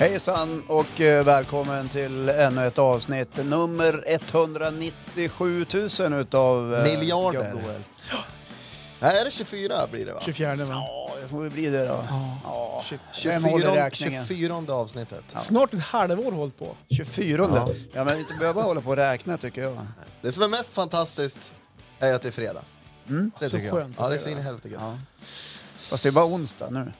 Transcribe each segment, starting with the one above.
Hejsan och eh, välkommen till ännu ett avsnitt. Nummer 197 000 utav eh, Miljarder. Gubb-OL. Nej, är det 24 blir det va? 24 va? Ja, det får väl bli det då. Ja. Vem håller 24, räkningen? 24 avsnittet. Snart ett halvår hållit på. 24. Ja. ja, men inte behöva hålla på och räkna tycker jag. Det som är mest fantastiskt är att det är fredag. Det Så tycker jag. skönt Ja, det är att så in i helvete gött. Ja. Fast det är bara onsdag nu.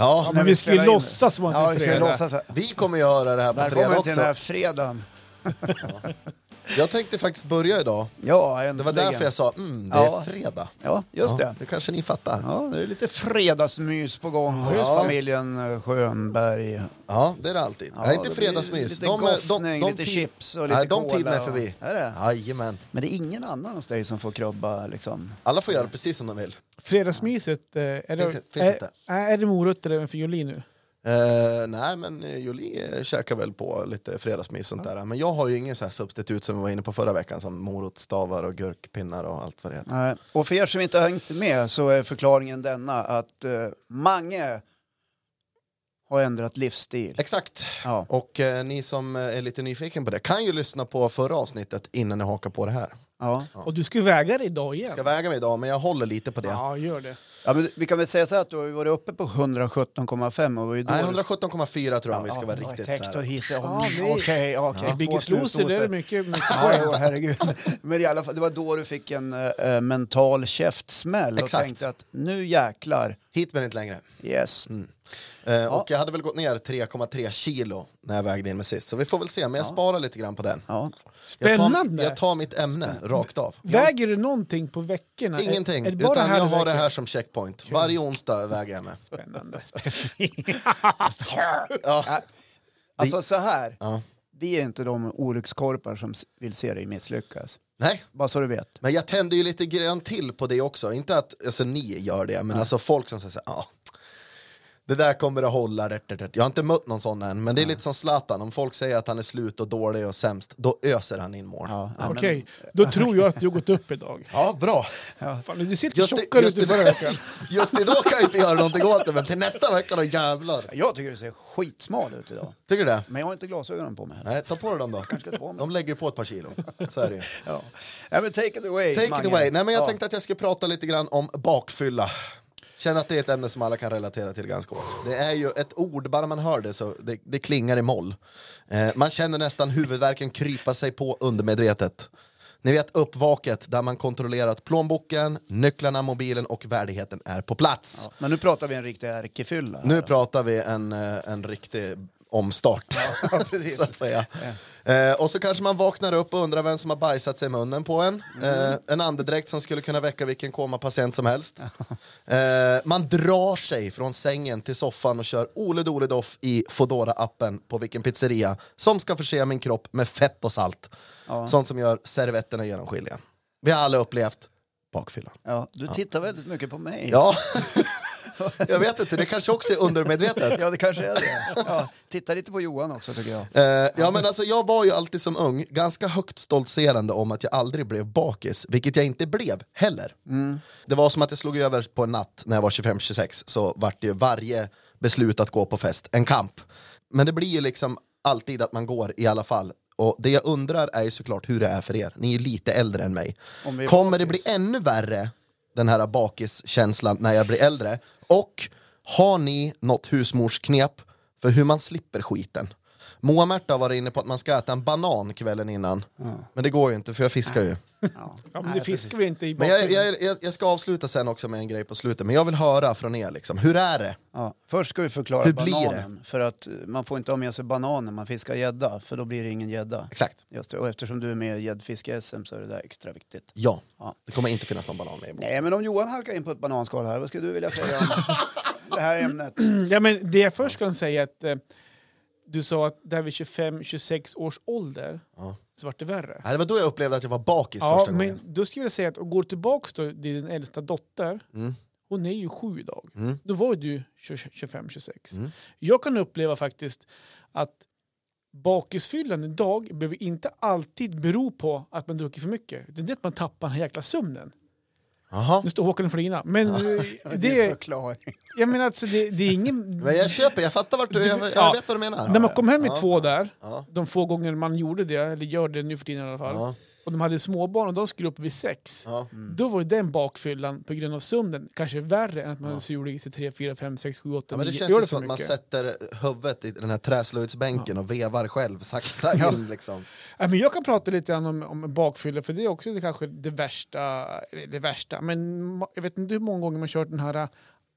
Ja, men vi ska ju låtsas som att Ja, det vi fredag. låtsas. vi kommer göra det här på fredag Välkommen till den här också. fredagen. Jag tänkte faktiskt börja idag. Ja, Det äntligen. var därför jag sa mm, det är Ja. fredag. Ja, just Ja, det. det kanske ni fattar. Ja, det är lite fredagsmys på gång hos Ja. familjen eh, Skönberg. Ja, det är det alltid. Ja, Nej, inte det fredagsmys. Lite De, goffning, lite tid- chips och lite Nej, de cola tiderna är och- förbi. Är det? Jajamän. Men det är ingen annan hos dig som får krubba liksom? Alla får göra precis som de vill. Fredagsmyset, eh, är det, Finns- finns är, inte. är det morötter även för Jolie nu? Eh, nej, men eh, Jolie eh, käkar väl på lite fredagsmys sånt där. Men jag har ju ingen så här substitut som vi var inne på förra veckan som morotsstavar och gurkpinnar och allt vad det heter. Nej. Och för er som inte har hängt med så är förklaringen denna att uh, Mange har ändrat livsstil. Exakt. Ja. Och eh, ni som är lite nyfiken på det kan ju lyssna på förra avsnittet innan ni hakar på det här. Ja. Och du ska ju väga det idag igen. Jag ska väga mig idag, men jag håller lite på det. Ja, gör det. Ja, men vi kan väl säga så här att du har varit uppe på 117,5 och. Nej, 117,4 tror jag om vi ska vara ja, riktigt så här. hit. Ja, Okej, okej. Biggie Två Slosser, det är mycket, mycket Ja, herregud. Men i alla fall, det var då du fick en eh, mental käftsmäll och Exakt. tänkte att nu jäklar, Hit men inte längre. yes. Eh, Och jag hade väl gått ner 3,3 kilo när jag vägde in mig sist. Så vi får väl se, men jag sparar lite grann på den. Ja. Jag tar, Spännande. jag tar mitt ämne rakt av. Väger du någonting på veckorna? Ingenting, Är, är utan här jag har det här som checkpoint. Varje onsdag väger jag mig. Spännande. Ja. Alltså så här, Ja. vi är inte de olyckskorpar som vill se dig misslyckas. Nej, Bara så du vet. men jag tänder ju lite grann till på det också. Inte att alltså, ni gör det, men alltså folk som säger så här, ja. Det där kommer att hålla. det, det, det." Jag har inte mött någon sån än, men det är lite som Zlatan. Om folk säger att han är slut och dålig och sämst, då öser han in mål. Ja, Ja, ja, Okej, då tror jag att du har gått upp idag. bra. Fan, du Just, det, tjockare ut än förra veckan. just idag kan jag inte göra någonting åt det, men till nästa vecka då jävlar. Jag tycker du ser skitsmal ut idag. Tycker du det? Men jag har inte glasögonen på mig. Nej, ta på dig dem då. Kanske på mig. De lägger ju på ett par kilo. Så är det ju. Ja. Ja, men take it away, Take Mange. it away. Nej, men jag Ja. tänkte att jag ska prata lite grann om bakfylla. Känner att det är ett ämne som alla kan relatera till ganska hårt. Det är ju ett ord, bara man hör det så det, det klingar i moll. Eh, man känner nästan huvudvärken krypa sig på undermedvetet. Ni vet uppvaket där man kontrollerat plånboken, nycklarna, mobilen och värdigheten är på plats. Ja, Men nu pratar vi en riktig ärkefylla. Nu pratar vi en, eh, en riktig omstart, Ja, precis. så att säga. Eh, och så kanske man vaknar upp och undrar vem som har bajsat sig i munnen på en. Mm. Eh, en andedräkt som skulle kunna väcka vilken komapatient som helst. Eh, man drar sig från sängen till soffan och kör Ole Dole Doff i fodora appen på vilken pizzeria som ska förse min kropp med fett och salt. Sånt som gör servetterna genomskinliga. Vi har alla upplevt bakfyllan. Ja, du tittar väldigt mycket på mig. Ja, jag vet inte, det kanske också är undermedvetet. Ja, det kanske är det. Ja, titta lite på Johan också tycker jag. Eh, ja, men alltså, jag var ju alltid som ung ganska högt stoltserande om att jag aldrig blev bakis, vilket jag inte blev heller. Det var som att jag slog över på en natt när jag var 25-26, så vart ju varje beslut att gå på fest en kamp. Men det blir ju liksom alltid att man går i alla fall. Och det jag undrar är ju såklart hur det är för er, ni är lite äldre än mig. Kommer det bli bakis. ännu värre, den här bakiskänslan, när jag blir äldre? Och har ni något husmorsknep för hur man slipper skiten? Moa Märta var inne på att man ska äta en banan kvällen innan. Men det går ju inte för jag fiskar ju. Ja. Ja, men det fiskar vi inte i Men jag, jag, jag, jag ska avsluta sen också med en grej på slutet. Men jag vill höra från er, liksom. hur är det? Ja. Först ska vi förklara Hur blir det? bananen. För att eh, man får inte ha med sig banan när man fiskar gädda, för då blir det ingen gädda. Exakt. Just det. Och eftersom du är med i gäddfiske-SM så är det där extra viktigt. Ja, Ja. det kommer inte finnas någon banan med i båten. Nej, men om Johan halkar in på ett bananskal här, vad skulle du vilja säga om det här ämnet? Ja, men det jag först kan säga är att eh, du sa att där vid 25-26 års ålder Ja. så vart det värre. Nej, Det var då jag upplevde att jag var bakis Ja, första men gången. då skulle jag säga att och går tillbaka då till din äldsta dotter, Mm. hon är ju sju idag. Mm. Då var du 25-26. Mm. Jag kan uppleva faktiskt att bakisfyllan idag behöver inte alltid bero på att man druckit för mycket. Det är det att man tappar den här jäkla sömnen. Jaha. Nu står Håkan och flinar. Men eh, Det är det, förklaring. jag menar alltså, det, det är ingen... Men jag köper, jag fattar vart du, jag, jag Ja. vet vad du menar. När man kom hem med Ja. två där, Ja. de få gånger man gjorde det, eller gör det nu för tiden i alla fall, Ja. Och de hade småbarn och de skulle upp vid sex, Ja. då var ju den bakfyllan på grund av sömnen kanske värre än att man suger i sig 3, 4, 5, 6, 7, 8, Ja, men det 9. känns ju som att man sätter huvudet i den här träslöjdsbänken och vevar själv sakta in liksom. Ja, men jag kan prata lite grann om, om bakfylla, för det är också det, kanske det värsta, det värsta, men jag vet inte hur många gånger man kört den här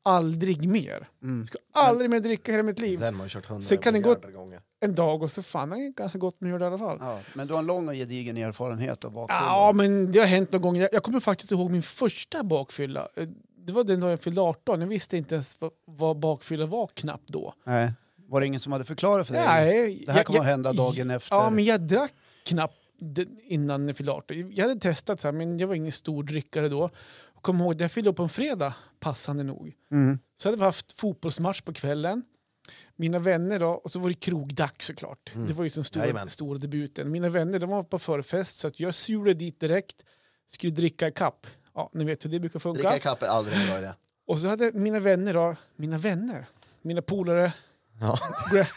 aldrig mer. Mm. Ska aldrig mer dricka hela mitt liv. Den har kört hundra Sen kan det gå- gånger. En dag och så fan, det är ganska gott med det i alla fall. Ja, men du har en lång och gedigen erfarenhet av bakfylla. Ja, men det har hänt någon gång. Jag, jag kommer faktiskt ihåg min första bakfylla. Eh, Det var den dag jag fyllde 18. Jag visste inte ens vad, vad bakfylla var knappt då. Nej. Var det ingen som hade förklarat för dig? Nej, det här kommer att hända dagen efter. Ja, men jag drack knappt innan jag fyllde 18. Jag hade testat, så här, men jag var ingen stor drickare då. Kom ihåg, jag fyllde upp på en fredag, passande nog. Mm. Så hade vi haft fotbollsmatch på kvällen. Mina vänner då, och så var det krogdags såklart. Det var ju som stora, stora debuten. Mina vänner de var på förfest så att jag surade dit direkt. Skulle dricka kapp. Ja, ni vet hur det brukar funka. Dricka kaffe är aldrig en bra idé. Och så hade mina vänner då, mina vänner, mina polare, Ja.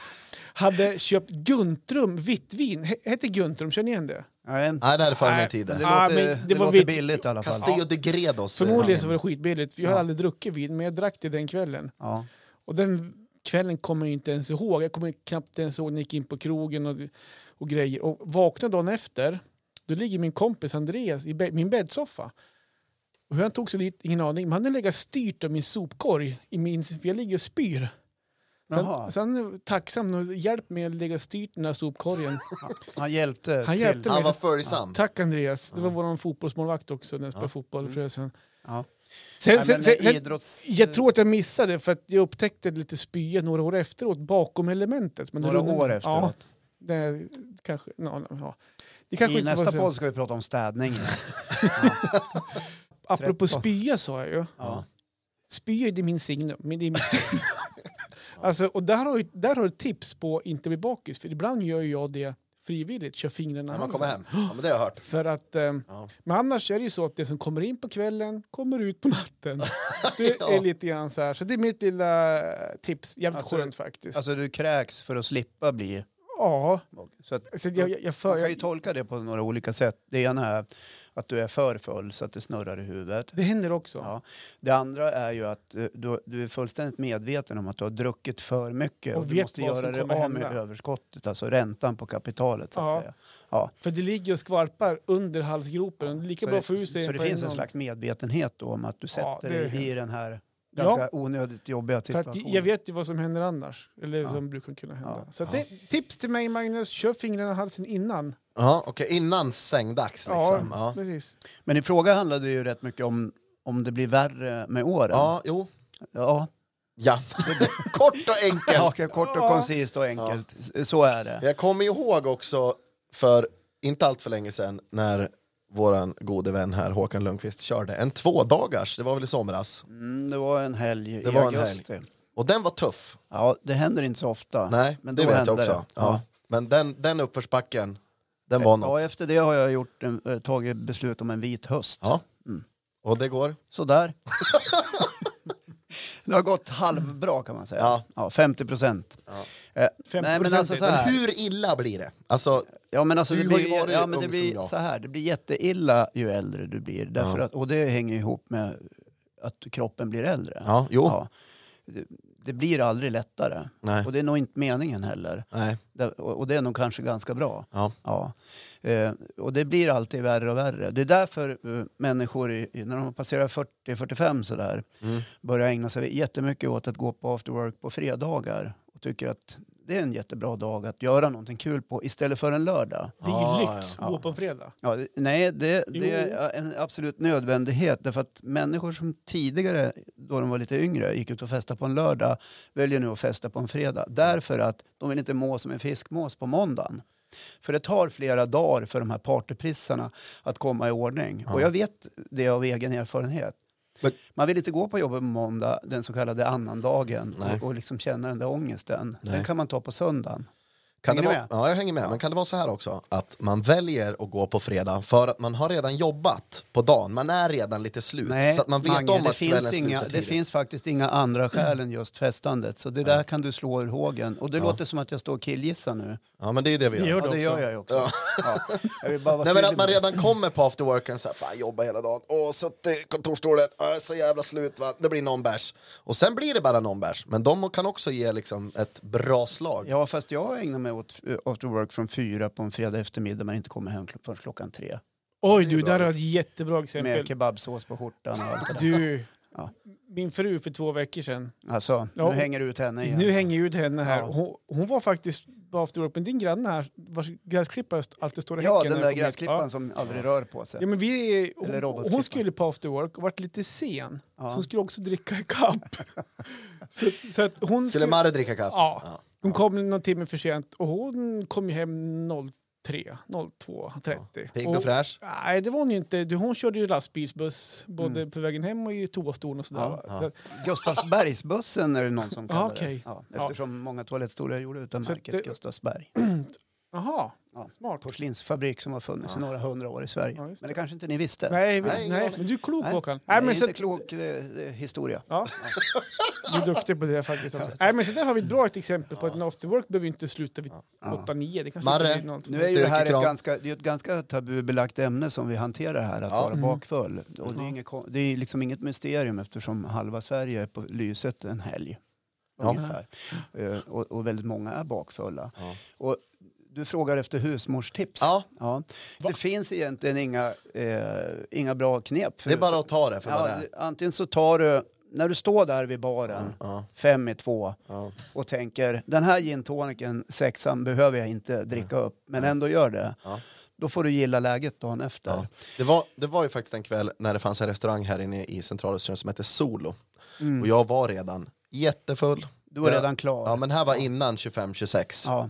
hade köpt Guntrum vitt vin. He- Hette Guntrum, känner ni igen det? Nej, Nej, det är före min tid. det. Ja, låter, men det det var låter vitt- billigt i alla fall. Castillo de Gredos. Förmodligen så namn. var det skitbilligt, för jag har Ja. aldrig druckit vin, men jag drack det den kvällen. Ja. Och den kvällen kommer jag inte ens ihåg. Jag kommer knappt ens ihåg när jag gick in på krogen och, och grejer. Och vaknade dagen efter, då ligger min kompis Andreas i bä- min bäddsoffa. Och hur han tog sig dit, ingen aning. Men han hade legat styrt av min sopkorg. I min, för jag ligger och spyr. Han är tacksam och hjälpt mig att lägga styrt den här sopkorgen. Han hjälpte Han till. hjälpte Han mig. var följsam. Tack Andreas. Det var vår fotbollsmålvakt också när jag spelade fotboll förresten. Ja. Sen, Nej, sen, men sen, sen, idrotts... jag tror att jag missade för att jag upptäckte lite spya några år efteråt bakom elementet. Men Några år Ja, efteråt. det kanske... Ja, ja. Det kanske I nästa podd ska vi prata om städning. Apropå 13. spya sa jag ju. Ja. Spya är min signum, men det är mitt signum. alltså, och där har, du, där har du tips på inte bli bakis, för ibland gör jag det frivilligt, kör fingrarna När man kommer hem. Ja, men det har jag hört. För att, eh, Ja. Men annars är det ju så att det som kommer in på kvällen kommer ut på natten. Det Ja. är lite grann så här. Så det är mitt lilla tips. Jävligt Alltså- skönt faktiskt. Alltså du kräks för att slippa bli ja. Så att, så jag, jag, jag för, man kan ju tolka det på några olika sätt. Det ena är att du är för full så att det snurrar i huvudet. det händer också. Ja. Det andra är ju att eh, du, du är fullständigt medveten om att du har druckit för mycket Och och, du måste göra det kommer av med överskottet, alltså räntan på kapitalet så att Ja. säga. Ja. För det ligger och skvalpar under halsgropen. Det lika Så bra det, för sig så det finns en slags medvetenhet då om att du Ja, sätter dig i den här Ja. ganska onödigt jobbiga situationen. jag vet ju vad som händer annars. Eller Ja. som brukar kunna hända. Ja. Så det, tips till mig Magnus, kör fingrarna i halsen innan. Ja, okej. Innan sängdags liksom. Ja. precis. Men din fråga handlade ju rätt mycket om om det blir värre med åren. Ja, jo. ja. Ja. Kort och enkelt. ja kort och Ja. koncist och enkelt. Så är det. Jag kommer ihåg också för inte allt för länge sedan när våran gode vän här Håkan Lundqvist körde en tvådagars, det var väl i somras. Mm, det var en helg Det i var en augusti. Och den var tuff. Ja, det händer inte så ofta. Nej, men det då vet hände jag också. det. Ja. Ja. Men den, den uppförsbacken, den var Ja, något. efter det har jag gjort en, eh, tagit beslut om en vit höst. Ja. Mm. Och det går? Sådär. det har gått halvbra kan man säga. Ja. Ja, 50 procent. Ja. Eh, 50% nej, men alltså så Men här. hur illa blir det? Alltså, Ja men alltså Du det har ju blir, varit ja, men ung det som blir jag. så här, det blir jätteilla ju äldre du blir. Därför Ja. att, och det hänger ihop med att kroppen blir äldre. ja, jo. Ja. Det, blir aldrig lättare. Nej. Och det är nog inte meningen heller. Nej. Det, och, och det är nog kanske ganska bra. Ja. Ja. Eh, och det blir alltid värre och värre. Det är därför eh, människor i- när de passerar 40-45 sådär Mm. börjar ägna sig jättemycket åt att gå på after work på fredagar och tycker att det är en jättebra dag att göra någonting kul på istället för en lördag. Det är ju Ja, lyx ja. att gå på en fredag. Ja, det- nej, det, det är en absolut nödvändighet. Därför att människor som tidigare, då de var lite yngre, gick ut och festade på en lördag, väljer nu att festa på en fredag. Därför att de vill inte må som en fiskmås på måndagen. För det tar flera dagar för de här partyprissarna att komma i ordning. Ja. Och jag vet det av egen erfarenhet. Man vill inte gå på jobbet på måndag, den så kallade annandagen, och, och liksom känna den där ångesten. Nej. Den kan man ta på söndagen. Kan det vara, ja, jag hänger med. Men kan det vara så här också, att man väljer att gå på fredag för att man har redan jobbat på dagen, man är redan lite slut. Nej, så att man vet Mange, om det, att finns inga, det finns faktiskt inga andra skäl än just festandet. Så det där kan du slå ur hågen. Och det låter som att jag står och killgissar nu. Ja, men det är det vi Det gör. gör Ja, det gör jag ju också. Ja. Jag Nej, men att man redan kommer på afterworken så här, fan jobba hela dagen, och suttit i kontorsstolen, jag är så jävla slut va, det blir någon bärs. Och sen blir det bara någon bärs, men de kan också ge liksom ett bra slag. Ja, fast jag ägnar mig åt after work från fyra på en fredag eftermiddag men inte kommer hem förrän klockan tre. Oj, du, där har ett jättebra exempel. Med kebabsås på skjortan och allt det där. Du, Ja. min fru för två veckor sedan. Alltså, Ja. nu hänger du ut henne igen. Nu hänger jag ut henne här. Ja. Hon, hon var faktiskt på afterwork, men din granne här, vars gräsklippare alltid står i Ja, häcken. den när där Ja. som aldrig rör på sig. Ja, men vi hon, hon skulle på afterwork och varit lite sen. Ja. Så hon skulle också dricka kapp. så, så att hon Skulle Marre dricka kapp? Ja. Ja. Hon kom någon timme för sent och hon kom hem 03, 02, 30. Pigg och fräsch? Nej, det var hon ju inte. Du, Hon körde ju lastbilsbuss både på vägen hem och i toastolen och sådär. Mm. Ja, Så- Gustavsbergsbussen är det någon som kallar Ja, okej. det. Ja, Ja. eftersom många toalettstolar är gjorda utan Så märket det- Gustavsberg. Jaha, Ja. smart. Porslinsfabrik som har funnits i några hundra år i Sverige. Ja, just men det kanske inte ni visste? Nej, Nej, nej, aning. men du är klok Nej. Håkan. Nej, Nej, men inte så, klok det, det är historia. Ja. Du är duktig på det faktiskt också. Nej, men så där har vi ett bra exempel på att en afterwork behöver inte sluta vid 8-9. Det kanske Marre, inte blir något. Nu är ju det här ett ganska, det är ett ganska tabubelagt ämne som vi hanterar här, att Ja. vara Mm. bakfull. Och det, är inget, det är liksom inget mysterium eftersom halva Sverige är på lyset en helg. Ja. Ungefär. Eh, och, och väldigt många är bakfulla. Ja. Och du frågar efter husmorstips. Ja. Det finns egentligen inga, eh, inga bra knep. För, Det är bara att ta det för vad ja, det är. Antingen så tar du, när du står där vid baren, Ja. fem i två, Ja. och tänker den här gin tonicen, sexan, behöver jag inte dricka upp, men ändå gör det. Ja. Då får du gilla läget dagen efter. Ja. Det, var, det var ju faktiskt en kväll när det fanns en restaurang här inne i centralöstern som hette Solo. Och jag var redan jättefull. Du var redan klar. Ja men här var innan 25-26. Ja.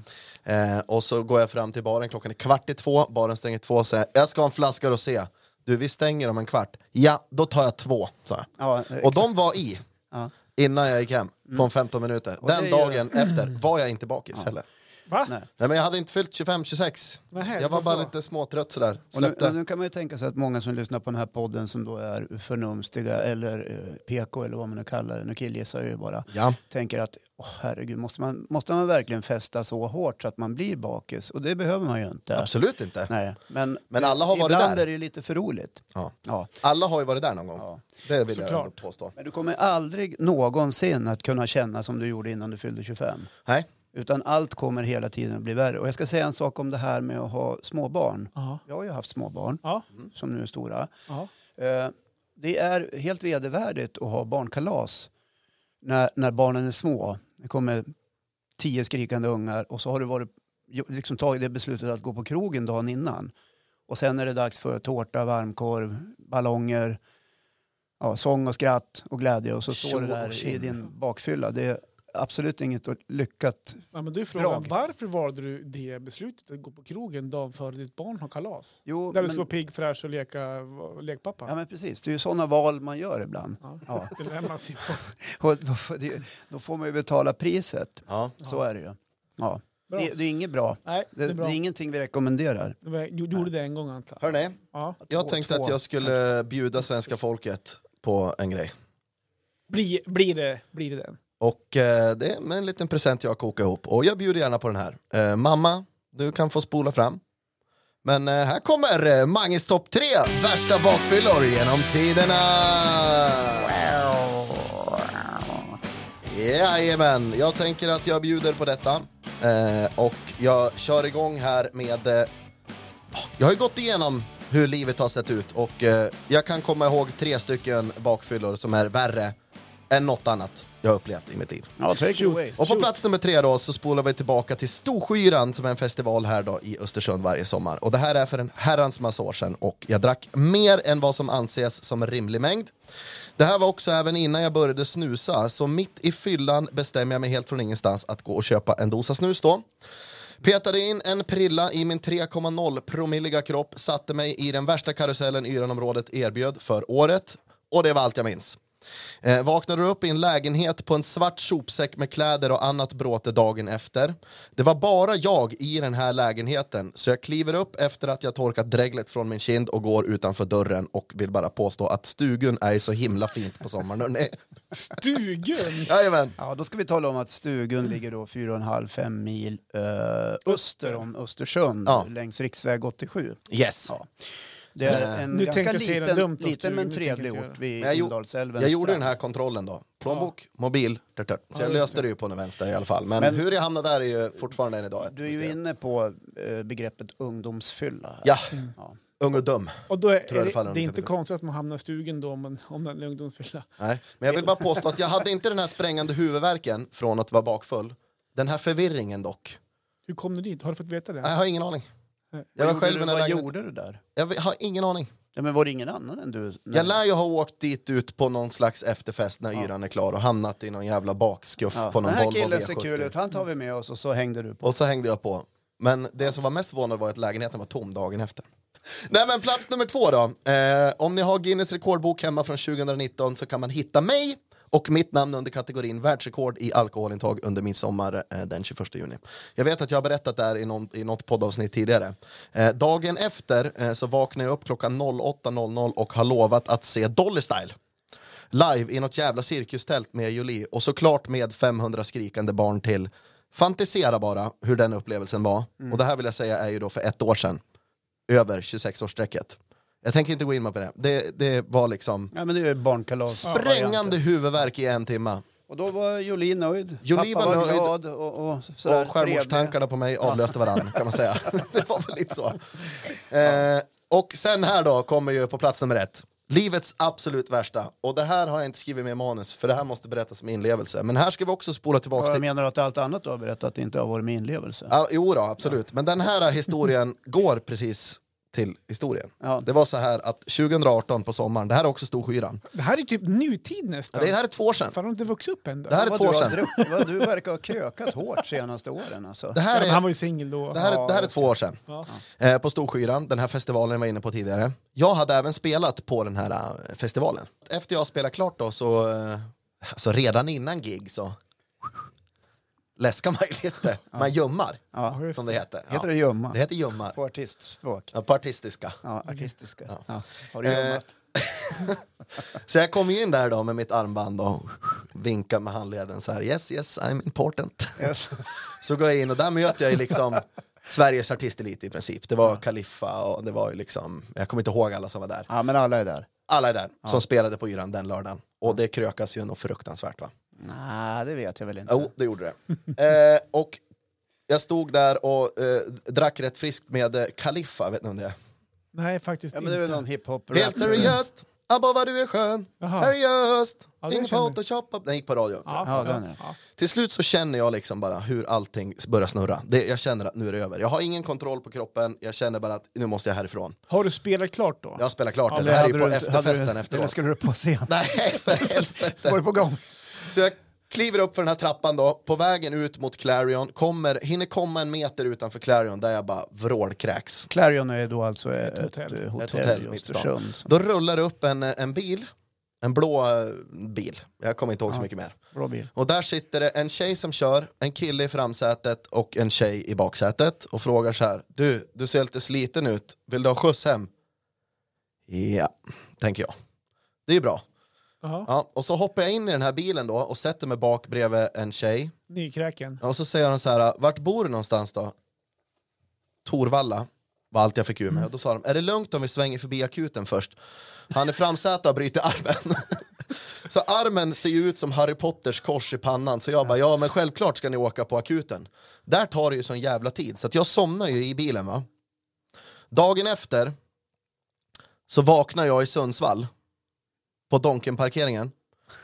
Eh, och så går jag fram till baren, klockan är kvart i två, baren stänger två och säger jag ska ha en flaska rosé. Du vi stänger om en kvart. Ja, då tar jag två, sa jag. Ja, Och exakt. de var i Ja. innan jag gick hem på en 15 minuter. Och Den dagen efter var jag inte bakis heller. Va? Nej. Nej men jag hade inte fyllt 25-26. Nähä, Jag var bara så. lite småtrött sådär. Och nu, nu kan man ju tänka sig att många som lyssnar på den här podden som då är förnumstiga eller eh, PK eller vad man nu kallar det, nu killgissar jag ju bara, Ja. tänker att åh, herregud, måste man, måste man verkligen festa så hårt så att man blir bakis? Och det behöver man ju inte. Absolut inte. Nej, men, Men alla har varit ibland där. är det lite för roligt. Ja. Ja. Alla har ju varit där någon gång. Ja. Det vill jag Såklart. ändå påstå. Men du kommer aldrig någonsin att kunna känna som du gjorde innan du fyllde 25. Nej. Utan allt kommer hela tiden att bli värre. Och jag ska säga en sak om det här med att ha småbarn. Ja. Jag har ju haft småbarn Ja. som nu är stora. Eh, Det är helt vedervärdigt att ha barnkalas när, när barnen är små. Det kommer tio skrikande ungar och så har du varit, liksom tagit det beslutet att gå på krogen dagen innan. Och sen är det dags för tårta, varmkorv, ballonger, ja, sång och skratt och glädje och så står du där i din bakfylla. Det absolut inget lyckat. Ja, men du frågar, Drag. varför valde du det beslutet att gå på krogen dagen före ditt barn har kalas? Jo, Där du men- ska vara pigg, fräsch och leka lekpappa? Ja men precis, det är ju sådana val man gör ibland. Ja. Ja. Ju. Och då, får det- då får man ju betala priset. Ja. Så är det ju. Ja. Bra. Det, det är inget bra. Nej, det Det, är det bra. är ingenting vi rekommenderar. Det Du gjorde det en gång antar jag? Hörrni, Ja. jag Två- tänkte två. att jag skulle bjuda svenska folket på en grej. Blir, blir, det, blir det den? Och eh, det är med en liten present jag kokar ihop. Och jag bjuder gärna på den här. Eh, mamma, du kan få spola fram. Men eh, här kommer eh, Manges topp tre värsta bakfyllor genom tiderna. Jajamän, jag tänker att jag bjuder på detta. Eh, och jag kör igång här med... Eh, oh, jag har ju gått igenom hur livet har sett ut och eh, jag kan komma ihåg tre stycken bakfyllor som är värre än något annat jag har upplevt i mitt liv. Ja, take it away. Och på plats nummer tre då så spolar vi tillbaka till Storskyran som är en festival här då i Östersund varje sommar. Och det här är för en herrans massa år sedan och jag drack mer än vad som anses som en rimlig mängd. Det här var också även innan jag började snusa, så mitt i fyllan bestämmer jag mig helt från ingenstans att gå och köpa en dosa snus då. Petade in en prilla i min 3,0 promilliga kropp, satte mig i den värsta karusellen Yranområdet erbjöd för året och det var allt jag minns. Eh, vaknade upp i en lägenhet på en svart sopsäck med kläder och annat bråte dagen efter. Det var bara jag i den här lägenheten, så jag kliver upp efter att jag torkat dreglet från min kind och går utanför dörren och vill bara påstå att stugun är så himla fint på sommaren. Stugun! Jajamän. Ja, då ska vi tala om att stugun ligger då 4,5-5 mil eh, öster om Östersund Ja. längs riksväg 87. Yes. Ja. Det är Eh, en nu ganska liten, liten men trevlig ort vid Men jag gjorde den här kontrollen då. Plånbok, mobil, tört, tört. så jag löste det ju på den vänster i alla fall. Men, Men- hur jag hamnade där är ju fortfarande än idag Du är ju inne på eh, begreppet ungdomsfylla. här. Ja, Ja. ung och dum. Och då är, Tror jag det det, det är inte konstigt att man hamnar i stugan då om man, om man är ungdomsfylla. Nej. Men jag vill bara påstå att jag hade inte den här sprängande huvudvärken från att vara bakfull. Den här förvirringen dock. Hur kom du dit? Har du fått veta det? Jag har ingen aning. Nej. Jag Vad var själv gjorde du, vad gjorde du där? Jag har ingen aning. Ja, men var det ingen annan än du? Jag lär ju ha åkt dit ut på någon slags efterfest när yran är klar och hamnat i någon jävla bakskuff ja. på någon Den här Volvo killen ser V70. kul ut, han tar vi med oss och så hängde du på. Och så hängde jag på. Men det som var mest förvånande var att lägenheten var tom dagen efter. Nej men plats nummer två då. Eh, om ni har Guinness rekordbok hemma från 2019 så kan man hitta mig och mitt namn under kategorin världsrekord i alkoholintag under midsommar eh, den 21 juni. Jag vet att jag har berättat det här i, någon, i något poddavsnitt tidigare. Eh, dagen efter eh, så vaknade jag upp klockan 08.00 och har lovat att se Dolly Style live i något jävla cirkustält med Jolie och såklart med 500 skrikande barn till. Fantisera bara hur den upplevelsen var. Och det här vill jag säga är ju då för ett år sedan. Över 26-årsstrecket. Jag tänker inte gå in på det. Det, det var liksom Ja, men det är ju barnkalas. sprängande huvudvärk i en timme. Och då var Jolie nöjd. Jolie Pappa var var, nöjd. glad och, och sådär Och självmordstankarna på mig avlöste varandra kan man säga. det var väl lite så. Eh, och sen här då kommer ju på plats nummer ett. Livets absolut värsta. Och det här har jag inte skrivit med i manus, för det här måste berättas med inlevelse. Men här ska vi också spola tillbaka till... menar att allt annat du har berättat inte har varit med inlevelse. Ja, jo då, absolut. Men den här historien går precis till historien. Ja. Det var så här att 2018 på sommaren, det här är också Storskyran. Det här är typ nutid nästan. Det här är två år sedan. Fan, har du inte vuxit upp än? då? Det här är två år sedan. vad du verkar ha krökat hårt senaste åren. Alltså. Det här är, han var ju singel då. det här, Ja, det här är två år sedan. Ja. Eh, på Storskyran, den här festivalen jag var inne på tidigare. Jag hade även spelat på den här eh, festivalen. Efter jag spelat klart då så, eh, alltså redan innan gig så läskar man ju lite. Man gömmar, Ja. som det heter. Heter ja. det gömma? Det heter gömmar. På artistspråk? Ja, på artistiska. Ja, artistiska. Ja. Ja. Har du Eh, gömmat? Så jag kom in där då med mitt armband och vinkade med handleden så här yes yes I'm important. Yes. Så går jag in och där möter jag ju liksom Sveriges artistelit i princip. Det var Kaliffa och det var ju liksom, jag kommer inte ihåg alla som var där. Ja, men alla är där. Alla är där som spelade på Yran den lördagen. Och det krökas ju nog fruktansvärt va? Nej, det vet jag väl inte. Jo, det gjorde det. eh, och jag stod där och eh, drack rätt friskt med eh, Kaliffa, vet ni om det är? Nej, faktiskt Ja, men det är väl inte. någon hiphop Helt seriöst, Abba vad du är skön, Jaha. seriöst, Ja, det ingen känner jag. photoshop. Den gick på radio. Ja, den är. ja. Till slut så känner jag liksom bara hur allting börjar snurra. Det, jag känner att nu är det över. Jag har ingen kontroll på kroppen, jag känner bara att nu måste jag härifrån. Har du spelat klart då? Jag spelar klart det, det här är ju på efterfesten du, Eller efteråt. skulle du på scen? Nej, för helvete. Var du på gång? Så jag kliver upp för den här trappan då, på vägen ut mot Clarion, kommer, hinner komma en meter utanför Clarion där jag bara vrålkräks. Clarion är då alltså ett, hotell. ett, hotell, Ett hotell i. Östersund. Då rullar det upp en, en bil, en blå eh, bil, jag kommer inte ihåg så mycket mer. Bra bil. Och där sitter det en tjej som kör, en kille i framsätet och en tjej i baksätet och frågar så här, du, du ser lite sliten ut, vill du ha skjuts hem? Ja, tänker jag. Det är ju bra. Ja, och så hoppar jag in i den här bilen då och sätter mig bak bredvid en tjej. Nykräken. Och så säger hon så här, vart bor du någonstans då? Torvalla var allt jag fick ur mig. Och då sa de, är det lugnt om vi svänger förbi akuten först? Han är framsätet och brutit armen. så armen ser ju ut som Harry Potters kors i pannan. Så jag bara, ja men självklart ska ni åka på akuten. Där tar det ju sån jävla tid. Så att jag somnar ju i bilen va. Dagen efter så vaknar jag i Sundsvall på Donken-parkeringen.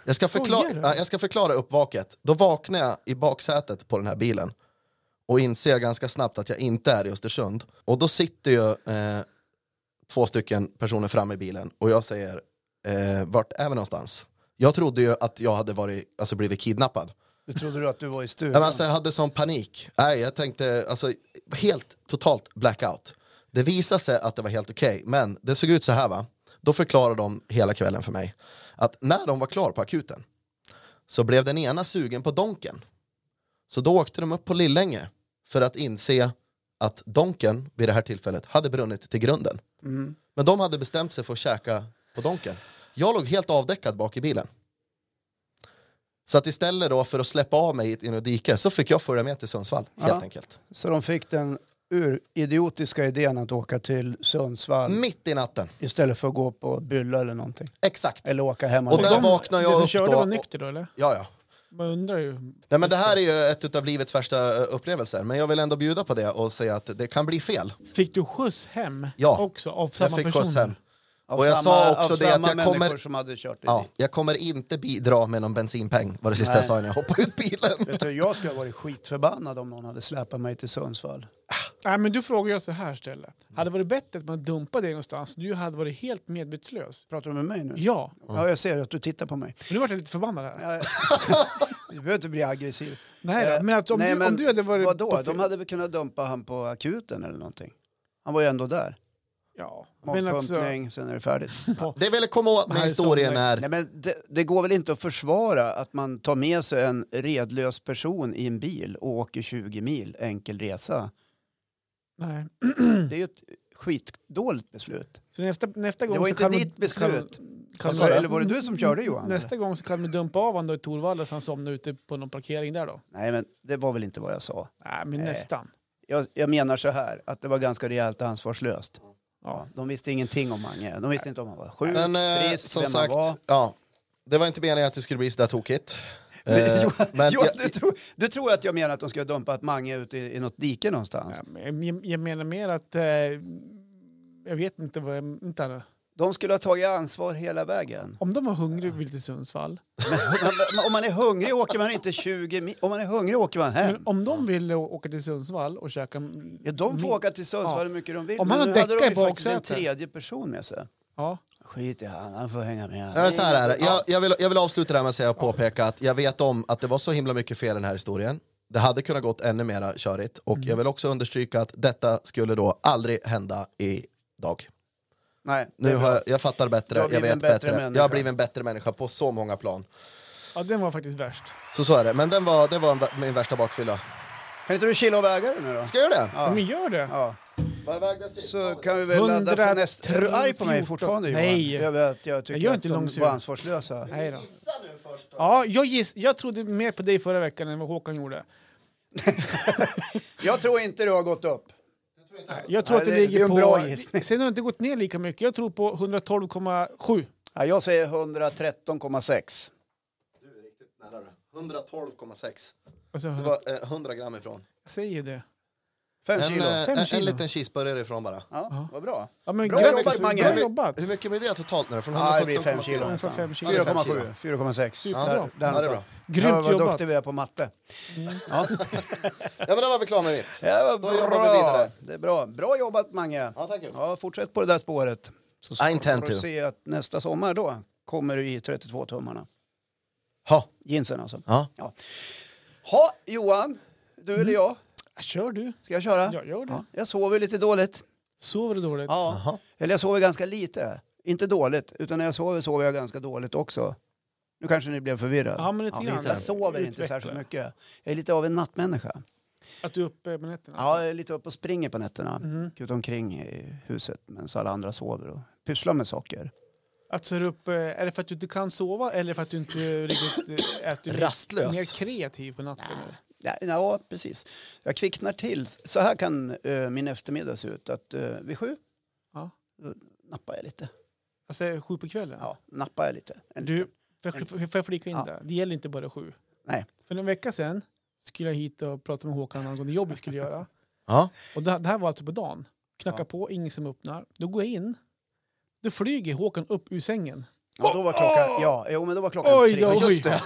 Jag ska, förklara, ja, jag ska förklara uppvaket. Då vaknar jag i baksätet på den här bilen och inser ganska snabbt att jag inte är i Östersund. Och då sitter ju eh, två stycken personer framme i bilen och jag säger eh, vart är vi någonstans? Jag trodde ju att jag hade varit, alltså blivit kidnappad. Du trodde du att du var i Ja, stugan? men alltså, jag hade sån panik. Nej, jag tänkte, alltså, helt totalt blackout. Det visade sig att det var helt okej, men det såg ut så här va. Då förklarade de hela kvällen för mig att när de var klar på akuten så blev den ena sugen på Donken. Så då åkte de upp på Lillänge för att inse att Donken vid det här tillfället hade brunnit till grunden. Men de hade bestämt sig för att käka på Donken. Jag låg helt avdäckad bak i bilen. Så att istället då för att släppa av mig i något dike så fick jag följa med till Sundsvall helt Ja. enkelt. Så de fick den ur idiotiska idén att åka till Sundsvall Mitt i natten. istället för att gå på Bylla eller någonting. Exakt. Eller åka hem Och och där de, vaknar jag det som upp körde då var nykter då eller? Ja, ja. Man undrar ju. Nej, men det här är ju ett av livets värsta eh, upplevelser, men jag vill ändå bjuda på det och säga att det kan bli fel. Fick du skjuts hem Ja. också av Så jag samma fick personer? skjuts hem. Av Och jag samma, sa också av det att samma jag människor kommer- som hade kört det Ja, dit. jag kommer inte bidra med någon bensinpeng, var det sista Nej. jag sa innan jag hoppade ut bilen. Vet du, jag skulle ha varit skitförbannad om någon hade släpat mig till Sundsvall. Nej, men du frågar jag så här istället. Hade det varit bättre att man dumpade dig någonstans? Du hade varit helt medvetslös. Pratar du med mig nu? Ja, Ja, jag ser att du tittar på mig. men nu vart jag lite förbannad här. Jag- Du behöver inte bli aggressiv. Nej, Eh, då, men att om, nej, du, om du hade varit... Vadå? på- De hade väl kunnat dumpa han på akuten eller någonting? Han var ju ändå där. Ja, men alltså... Sen är det färdigt. Det jag ville komma åt med Nej, historien som- är... Nej, men det, det går väl inte att försvara att man tar med sig en redlös person i en bil och åker 20 mil enkel resa. Nej. Det är ju ett skitdåligt beslut. Så nästa, nästa gång Det var så inte kan ditt beslut. Kan, kan? Eller var det du som körde, Johan, Nästa gång så kan du dumpa av honom då i Torvalla så han somnar ute på någon parkering där då. Nej, men det var väl inte vad jag sa. Nej, men Nej. nästan. Jag, jag menar så här, att det var ganska rejält ansvarslöst. Ja. Ja, de visste ingenting om Mange. De visste inte om han var sjuk, Men eh, frisk, som vem sagt, han var. ja, det var inte meningen att det skulle bli så där tokigt. Men, Eh, Johan, men Johan, jag- du, tror, du tror att jag menar att de ska dumpa ett Mange ute i, i något dike någonstans? Ja, men jag, jag menar mer att... Eh, jag vet inte vad jag... Nu. De skulle ha tagit ansvar hela vägen. Om de var hungriga och ville till Sundsvall. Men om man är hungrig åker man inte 20 mil. Om man är hungrig åker man hem. Men om de ville å- åka till Sundsvall och käka... Ja, de får åka till Sundsvall Ja. hur mycket de vill. Om men han nu hade de ju faktiskt en tredje person med sig. Ja. Skit i han, han får hänga med. Ja, så här är det. Jag, jag, vill, jag vill avsluta det här med att säga och påpeka att jag vet om att det var så himla mycket fel i den här historien. Det hade kunnat gått ännu mera körigt och Mm. jag vill också understryka att detta skulle då aldrig hända idag. Nej, Nu har jag, jag fattar bättre, jag blivit vet en bättre bättre. Jag har blivit en bättre människa på så många plan. ja, den var faktiskt värst. Så så är det, men den var, det var en min värsta bakfylla. Kan inte du chilla och väga det nu då? Ska jag göra det? Ja. Men gör det. Ja. Så kan vi väl ladda för nästa... Är du arg på mig 114? fortfarande Johan? Nej. Över att jag tycker Jag gör att inte de långsur. var ansvarslösa. Nej då. Gissa nu först då. Ja, jag, giss, jag trodde mer på dig förra veckan än vad Håkan gjorde. Jag tror inte du har gått upp. Jag tror att det, det- det ligger är en på... bra gissning. Sen har det inte gått ner lika mycket. Jag tror på 112,7. Ja, jag säger 113,6. Du är riktigt nära det. 112,6. Alltså, Det var eh, 100 gram ifrån. jag säger det. Fem En, kilo. eh, Fem en, en kilo. liten cheeseburgare ifrån bara. Ja, vad bra. Ja, men Bra grattis, jobbat, Mange. Bra jobbat. Hur mycket blir det totalt nu? Från Ja, det blir 117,4? fem kilo. Ungefär nästan. fem kilo. 4,7, 4,6. Ja, Där- bra. där Ja, det är bra. Grymt Ja, vad jobbat. duktig vi är på matte. Ja, Ja men då var vi klara med mitt. ja vad Då jobbar vi bra. vidare. Det är bra. Bra jobbat Mange. Ja, tack. Ja, fortsätt på det där spåret. Så I intend du to. se att nästa sommar då kommer du i 32-tummarna. Ha. Jeansen alltså. Ja. Ha, Johan, du eller jag? Kör du. Ska jag köra? Ja, gör det. Ja, jag sover lite dåligt. Sover du dåligt? Ja. Jaha. Eller jag sover ganska lite. Inte dåligt, utan när jag sover sover jag ganska dåligt också. Nu kanske ni blev förvirrade. Ja, men lite grann. Jag sover inte särskilt mycket. Jag är lite av en nattmänniska. Att du är uppe på nätterna? Ja, jag är lite uppe och springer på nätterna. Mhm. Går omkring i huset medan alla andra sover och pysslar med saker. Att så är, du uppe, är det för att du inte kan sova eller för att du inte riktigt eh, du är Rastlös. mer kreativ på natten? eller? Ja, ja, precis. Jag kvicknar till. Så här kan eh, min eftermiddag se ut. Att, uh, vid sju Ja. då nappar jag lite. Alltså sju på kvällen? Ja, nappar jag lite. En Du, får jag, får jag flika in Ja. där? Det gäller inte bara sju. Nej. För en vecka sedan skulle jag hit och prata med Håkan angående jobb vi skulle göra. Ja. Och det, det här var alltså på dagen. Knackar Ja. på, ingen som öppnar. Då går jag in. Då flyger Håkan upp ur sängen. Ja, då var klockan, ja, jo, men då var klockan Oj, tre. oj. Just det,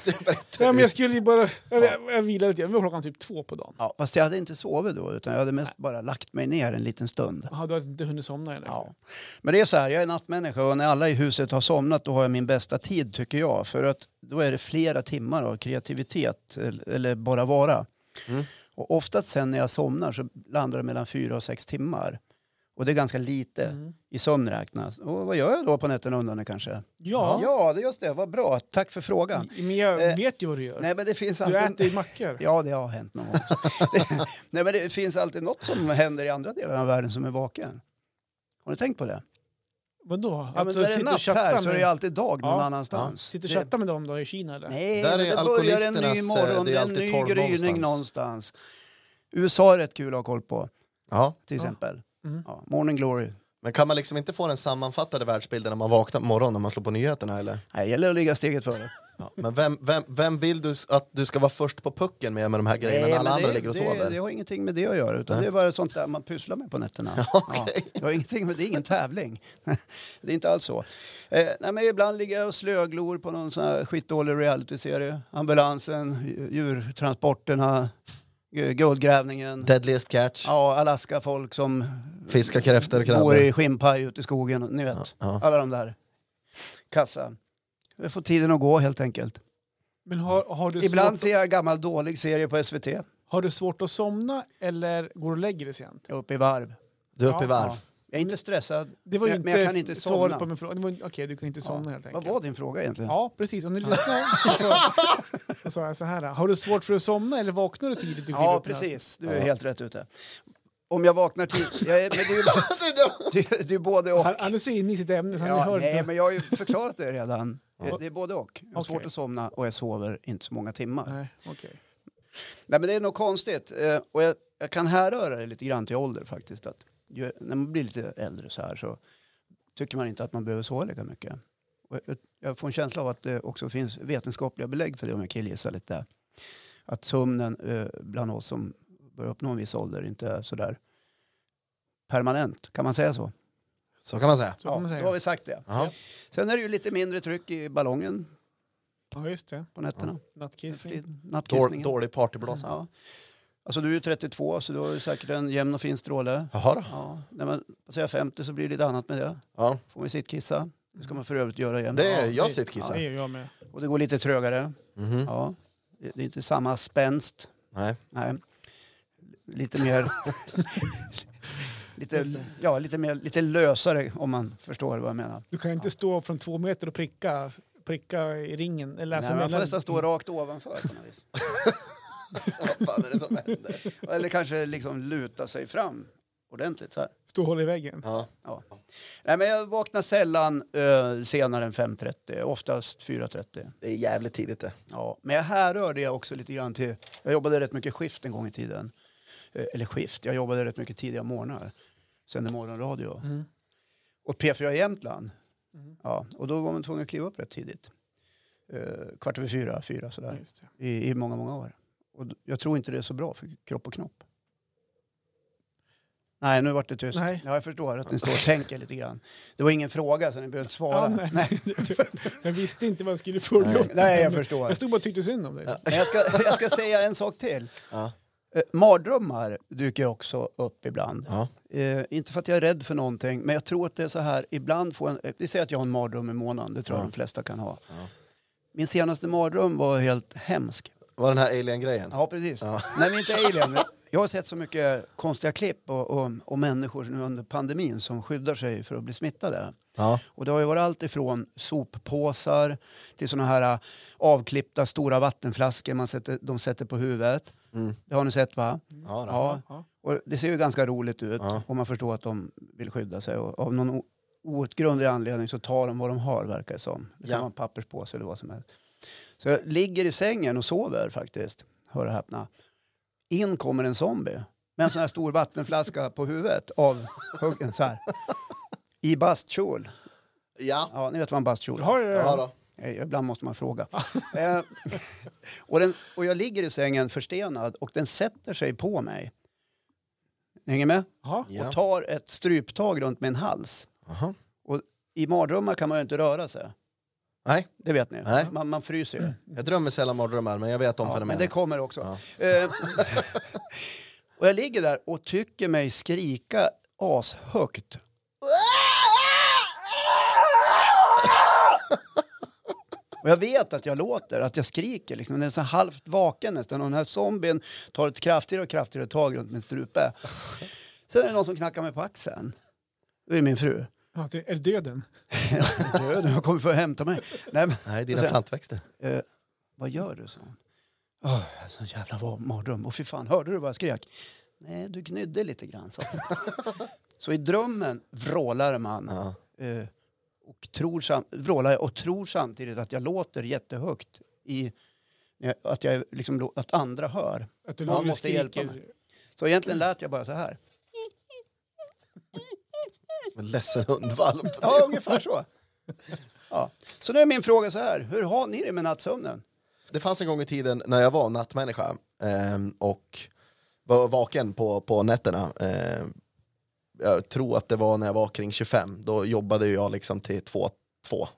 Ja, men jag skulle bara... Jag, jag vilade lite. Det var klockan typ två på dagen. Ja, fast jag hade inte sovit då, utan jag hade mest bara lagt mig ner en liten stund. Jaha, du hade inte hunnit somna än? Ja. Men det är så här, jag är nattmänniska och när alla i huset har somnat då har jag min bästa tid tycker jag. För att då är det flera timmar av kreativitet eller- eller bara vara. Mm. Och oftast sen när jag somnar så landar det mellan fyra och sex timmar. Och det är ganska lite Mm. i sömn räknat. Och vad gör jag då på nätterna undan det kanske? Ja, ja, det är just det. Vad bra. Tack för frågan. men jag Eh, vet ju vad du gör. Nej, men det finns du alltid... äter ju mackor. Ja, det har hänt någon gång. det, nej, men det finns alltid något som händer i andra delar av världen som är vaken. Har ni tänkt på det? Vadå? Ja, men alltså, när det är natt här så är det med... alltid dag någon Ja, annanstans. Sitter och chattar med dem då i Kina eller? Nej, Där är det börjar en ny eh, morgon, en ny gryning någonstans. någonstans. USA är rätt kul att ha koll på, Ja. till Ja. exempel. Mm. Ja, Morning Glory. Men kan man liksom inte få den sammanfattade världsbilden när man vaknar på morgonen när man slår på nyheterna eller? Nej, det gäller att ligga steget före. Ja. Men vem, vem, vem vill du att du ska vara först på pucken med, med de här grejerna när Nej, alla men andra det, ligger och det, sover? det har ingenting med det att göra, utan Nej. det är bara sånt där man pysslar med på nätterna. Okej. Ja, det, har ingenting med, det är ingen tävling. det är inte alls så. Eh, nej, men ibland ligger jag och slöglor på någon sån här skitdålig realityserie. Ambulansen, djurtransporterna, guldgrävningen. Deadliest catch, Ja, Alaska-folk som fiska kräftor, går krabbor. i skinnpaj ute i skogen. Ni vet, Ja, ja. alla de där. Kassa. Jag får tiden att gå helt enkelt. Men har, har, du Ibland ser jag gammal dålig serie på SVT. har du svårt att somna eller går du och lägger dig sent? Jag är uppe i varv. Du är uppe i Ja, varv. Ja. Jag är inte stressad. Det var Men- inte, men jag kan inte somna. på min fråga. Det var- Okej, du kan inte somna helt Vad enkelt. var din fråga egentligen? Ja, precis. Om ni lyssnar så, sa jag så här. Har du svårt för att somna eller vaknar du tidigt? kliver Ja, precis. Du är Ja. helt rätt ute. Om jag vaknar tidigt... Jag är, men det är det, är- det är både och. Han, han är så inne i sitt ämne så han Ja, hör nej, men jag har ju förklarat det redan. Ja. Det är både och. Jag har Okej. svårt att somna och jag sover inte så många timmar. Nej, okej. Nej, men det är nog konstigt. Eh, Och jag, jag kan härröra det lite grann till ålder faktiskt. Att när man blir lite äldre så här så tycker man inte att man behöver sova lika mycket. Och jag, får en känsla av att det också finns vetenskapliga belägg för det om jag killgissar lite. Att sömnen eh, bland oss som börjar uppnå en viss ålder inte är sådär permanent. Kan man säga så? Så kan man säga. Så kan man Då har säga. vi sagt det. Ja. Sen är det ju lite mindre tryck i ballongen Ja, just det. på nätterna. Nattkissning. Efter Dår, Nattkissningen. dålig partyblåsa. Ja. Alltså du är ju 32 så du har ju säkert en jämn och fin stråle. Jaha då. Ja, när man passerar 50 så blir det lite annat med det. Ja. Får man sittkissa. Det ska man för övrigt göra igen. Det är Ja, jag sittkissar. Ja, det gör jag med. Och det går lite trögare. Mhm. Ja. Det det är inte samma spänst. Nej. Nej. Lite mer... lite, ja, lite, mer, lite lösare om man förstår vad jag menar. Du kan inte stå från två meter och pricka, pricka i ringen. Eller alltså Nej, man får mellan- nästan stå rakt ovanför på något vis. Så vad fan är det som händer? Eller kanske liksom luta sig fram ordentligt så här. Stå och hålla i väggen. Ja. Nej, men jag vaknar sällan eh, senare än 5.30, oftast 4.30. Det är jävligt tidigt det. Ja, men jag härrör det också lite grann till... Jag jobbade rätt mycket skift en gång i tiden. Eh, eller skift, jag jobbade rätt mycket tidiga morgnar. Sände morgonradio. Mm. Och P4 Jämtland. Mm. Ja, och då var man tvungen att kliva upp rätt tidigt. Eh, kvart över fyra, fyra Ja, sådär. just det. I, I många, många år. Och jag tror inte det är så bra för kropp och knopp. Nej, nu vart det tyst. Nej. Ja, jag förstår att ni står och tänker lite grann. Det var ingen fråga så ni behöver inte svara. Ja, nej. jag visste inte vad jag skulle följa Nej. upp. Nej, jag förstår. Jag stod bara och tyckte synd om dig. Ja. Jag ska, jag ska säga en sak till. Ja. Eh, mardrömmar dyker också upp ibland. Ja. Eh, inte för att jag är rädd för någonting, men jag tror att det är så här, ibland får en, eh, vi säger att jag har en mardröm i månaden, det tror jag Ja. de flesta kan ha. Ja. Min senaste mardröm var helt hemsk. Var den här alien-grejen? Ja, precis. Ja. Nej, men inte alien. Jag har sett så mycket konstiga klipp och, och, och människor nu under pandemin som skyddar sig för att bli smittade. Ja. Och det har ju varit allt ifrån soppåsar till såna här äh, avklippta stora vattenflaskor man sätter, de sätter på huvudet. Mm. Det har ni sett va? Ja. Ja. Ja. Och det ser ju ganska roligt ut Ja. och man förstår att de vill skydda sig. Och av någon outgrundlig anledning så tar de vad de har verkar det som. Det kan Ja. vara en papperspåse eller vad som helst. Så jag ligger i sängen och sover faktiskt. Hör och häpna. In kommer en zombie med en sån här stor vattenflaska på huvudet av huggen så här. I bastkjol. Ja. Ja, ni vet vad en bastkjol är. Ja, ja, Ja, ja. Ibland måste man fråga. eh, och, den, och jag ligger i sängen förstenad och den sätter sig på mig. Ni hänger med? Jaha. Ja. Och tar ett stryptag runt min hals. Aha. I mardrömmar kan man ju inte röra sig. Nej, Det vet ni. Nej. Man, man fryser ju. jag drömmer sällan mardrömmar men jag vet om Ja, men fenomenet. det kommer också. Eh, och jag ligger där och tycker mig skrika ashögt. Och jag vet att jag låter, att jag skriker. Liksom. Den är så halvt vaken nästan. Och den här zombien tar ett kraftigare och kraftigare tag runt min strupe. Sen är det någon som knackar mig på axeln. Det är min fru. Ja, det är döden. Död, jag kommer för att hämta mig. Nej, men, Nej, dina sen- plantväxter. eh, vad gör du? så? Åh, sån jävla mardröm. Och fy fan, hörde du vad jag skrek? Nej, du gnydde lite grann. Så, så i drömmen vrålar man. Ja. Eh, och tror sam- vrålar jag och tror samtidigt att jag låter jättehögt. I, att, jag liksom, att andra hör. Att du måste hjälpa skriker. mig. Så egentligen lät jag bara så här. Som en ledsen hundvalp. Ja, ungefär så. Ja. Så nu är min fråga så här. Hur har ni det med nattsömnen? Det fanns en gång i tiden när jag var nattmänniska ehm, och var vaken på, på nätterna. Ehm, jag tror att det var när jag var kring 25. Då jobbade jag liksom till två. två.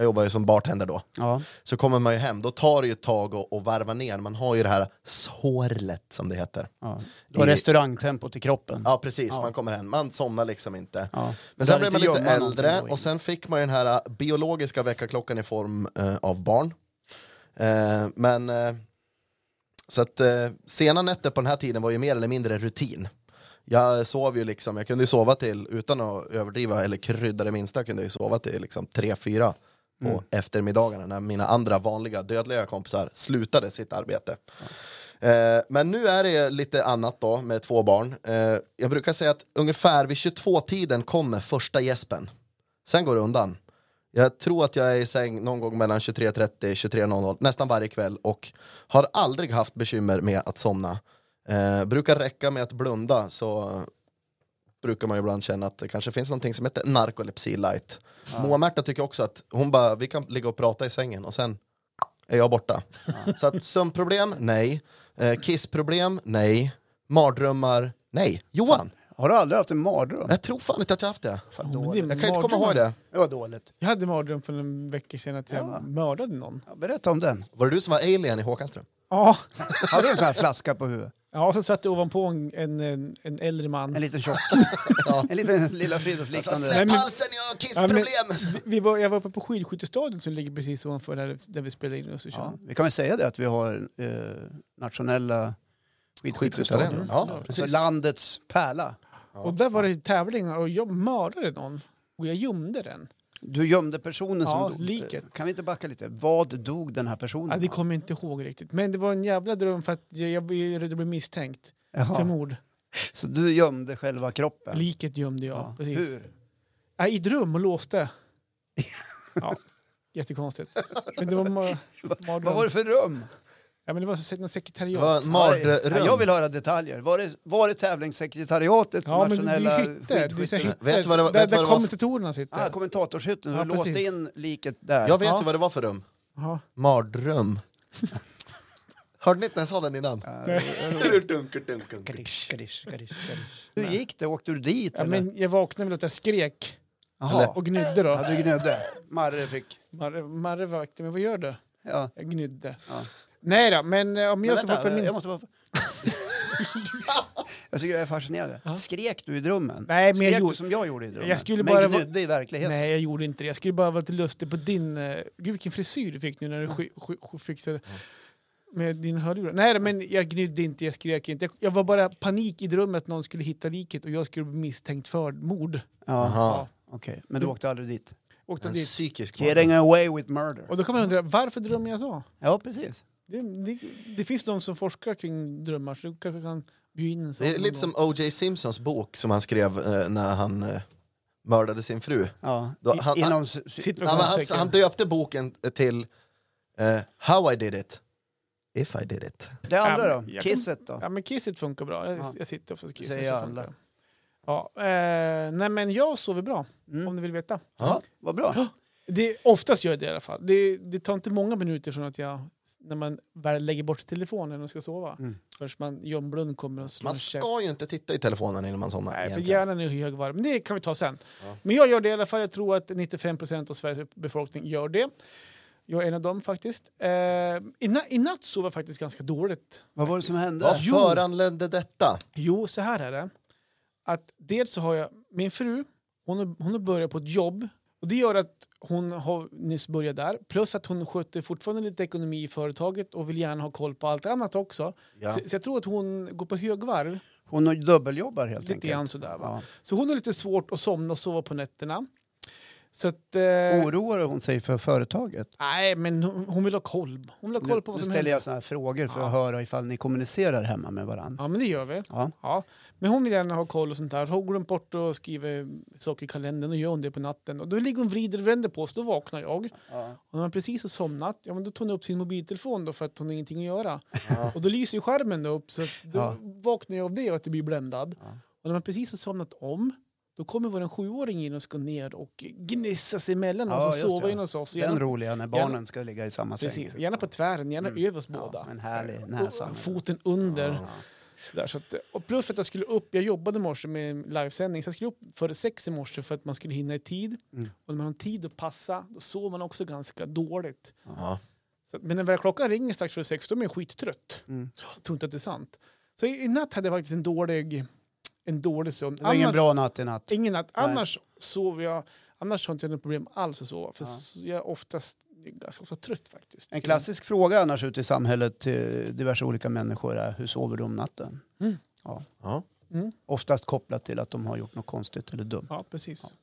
Jag jobbade ju som bartender då. Ja. Så kommer man ju hem, då tar det ju ett tag att att varva ner. Man har ju det här sorlet som det heter. ja. I- restaurangtempot i kroppen. Ja precis, Ja. man kommer hem, man somnar liksom inte. Ja. Men sen blev man lite äldre och sen fick man ju den här äh, biologiska väckarklockan i form eh, av barn. Eh, men eh, så att sena nätter på den här tiden var ju mer eller mindre rutin. Jag sov ju liksom, jag kunde ju sova till, utan att överdriva eller krydda det minsta, kunde jag ju sova till liksom 3-4 på Mm. eftermiddagarna när mina andra vanliga dödliga kompisar slutade sitt arbete. Eh, men nu är det lite annat då med två barn. Eh, jag brukar säga att ungefär vid 22-tiden kommer första gäspen. Sen går det undan. Jag tror att jag är i säng någon gång mellan 23.30 23.00 nästan varje kväll och har aldrig haft bekymmer med att somna. Eh, brukar räcka med att blunda så brukar man ju ibland känna att det kanske finns någonting som heter narkolepsi light. Moa-Märta tycker också att hon bara, vi kan ligga och prata i sängen och sen är jag borta. Så att sömnproblem, nej. Eh, kissproblem, nej. Mardrömmar, nej. Johan, Har du aldrig haft en mardröm? jag tror fan inte att jag haft det. Fan, dåligt. det- Jag kan inte komma ihåg det. Det var dåligt. Jag hade mardröm för en vecka sedan att jag Ja. mördade någon. Ja, berätta om den. Var det du som var alien i Håkanström? Ja. Hade du en sån här flaska på huvudet? Ja, och så satt jag ovanpå en, en, en, äldre man. En liten tjock? En liten Lilla Alltså, Fridolf-liknande? Nej, men- halsen, jag har kissproblem! Vi, vi var, jag var uppe på skidskyttestadion som ligger precis ovanför där, där vi spelar in i Ja, Östersund. vi kan väl säga det att vi har eh, nationella skidskyttearenor. Ja, Alltså landets pärla. Och där var det tävlingar och jag mördade någon. Och jag gömde den. Du gömde personen Ja, som dog. liket. Kan vi inte backa lite? Vad dog den här personen Ja, det kommer jag inte ihåg riktigt. Men det var en jävla dröm för att jag, jag jag blev misstänkt för Jaha. mord. Så du gömde själva kroppen? Liket gömde jag. Ja. Precis. Hur? Ja, I ett rum och låste. Ja, jättekonstigt. Men det var ma-. Vad var det för rum? Ja, men det var så- något Det sekretariat. mardröm. Ja, jag vill höra detaljer. Var det, var det tävlingssekretariatet? Ja, men nationella är hytter. Skidskytte- hytter. Vet du vad det var- där vet där vad det var för- kommentatorerna sitter. Ah, kommentatorshytten, Ja, du låste precis. in liket där. Jag vet Ja. ju vad det var för rum. Jaha. Mardröm. Hörde ni inte när jag sa den innan? Hur gick det? Åkte du dit? Ja, eller? men jag vaknade väl att jag skrek Jaha. och gnydde då. Ja, du gnödde. Marre fick... Marre, Marre vaknade mig, vad gör du? Ja. Jag gnydde. Ja. Nej då, men eh, om Men jag ska vänta, prata min... jag måste bara... jag tycker det är fascinerande. Skrek du i drömmen? Nej, men jag Skrek gjorde- du som jag gjorde i drömmen? Jag skulle men bara vara- gnydde i verkligheten? Nej, jag gjorde inte det. Jag skulle bara vara lite lustig på din... Uh, gud, vilken frisyr du fick nu när du sk- fixade med din hörlurar. Nej, men jag gnydde inte, jag skrek inte. Jag, jag var bara panik i drömmen att någon skulle hitta liket och jag skulle bli misstänkt för mord. Ja, Jaha. okej. Men du åkte aldrig dit? Åkte En dit. psykisk Getting away with murder. Och då kan man undra, varför drömmer jag så? Ja, precis. Det, det, det finns de som forskar kring drömmar, så du kanske kan bjuda in en sån. Det är lite gång. som O.J. Simpsons bok som han skrev eh, när han eh, mördade sin fru. Ja. Då- I- han- Inom... han- han, han, han döpte boken till eh, How I did it, if I did it. Det andra Ja, då? Kisset då? Ja, men kisset funkar bra. Jag, Ja. jag sitter ofta och kissar. Säger så alla. Ja, eh, nej, men jag sover bra, Mm. om ni vill veta. Ja, vad bra. Det, oftast gör jag det i alla fall. Det, det tar inte många minuter från att jag, när man väl lägger bort telefonen och ska sova, Mm. först man John kommer och slår Man en käft. ska ju inte titta i telefonen innan man somnar. Nej, för egentligen. hjärnan är högvarv. Men det kan vi ta sen. Ja. Men jag gör det i alla fall. Jag tror att 95% av Sveriges befolkning gör det. Jag är en av dem faktiskt. Eh, i, na- I natt sov jag faktiskt ganska dåligt. Vad var det som hände? Vad Jo. föranledde detta? Jo, så här är det. Att dels så har jag min fru, hon har, hon har börjat på ett jobb. Och det gör att hon har nyss börjat där. Plus att hon sköter fortfarande lite ekonomi i företaget och vill gärna ha koll på allt annat också. Ja. Så, så jag tror att hon går på högvarv. Hon dubbeljobbar helt Lite enkelt. grann sådär va. Ja. Så hon har lite svårt att somna och sova på nätterna. Så att... Eh, Oroar hon sig för företaget? nej, men hon, hon vill ha koll. Hon vill ha koll Nu, på nu vad som ställer händer. jag såna här frågor för att Ja. höra ifall ni kommunicerar hemma med varandra. Ja, men det gör vi. Ja. Ja. Men hon vill gärna ha koll och sånt där. Så Hon glömt bort att skriva saker i kalendern och gör hon det på natten. Och då ligger hon vrider och vänder på sig, då vaknar jag. Ja. Och när man precis har somnat, ja men då tar hon upp sin mobiltelefon då för att hon har ingenting att göra. Och då lyser ju skärmen upp så då Ja. vaknar jag av det och att det blir bländad. Ja. Och när man precis har somnat om, då kommer vår sjuåring in och ska ner och gnissa sig emellan Ja, oss och just sova det. in hos oss. Den Gärna, roliga när barnen ska ligga i samma precis, säng. gärna på tvären, gärna över oss båda. Ja, en härlig Och näsa. foten under. Ja. Där, så att, och plus att jag skulle upp, jag jobbade i morse med livesändning, så jag skulle upp före sex i morse för att man skulle hinna i tid. Mm. Och när man har tid att passa, då sover man också ganska dåligt. Så, men när väl klockan ringer strax före sex, då är man skittrött. Mm. Jag tror inte att det är sant. Så i, i natt hade jag faktiskt en dålig, en dålig sömn. Det var ingen bra natt i natt. Ingen natt. Nej. Annars sover jag, annars har jag inte något problem alls att sova. För Ja. jag oftast jag ganska ofta trött faktiskt. En klassisk fråga annars ute i samhället till diverse olika människor är hur sover du om natten? Mm. Ja. Ja. Mm. Oftast kopplat till att de har gjort något konstigt eller dumt. Ja, precis.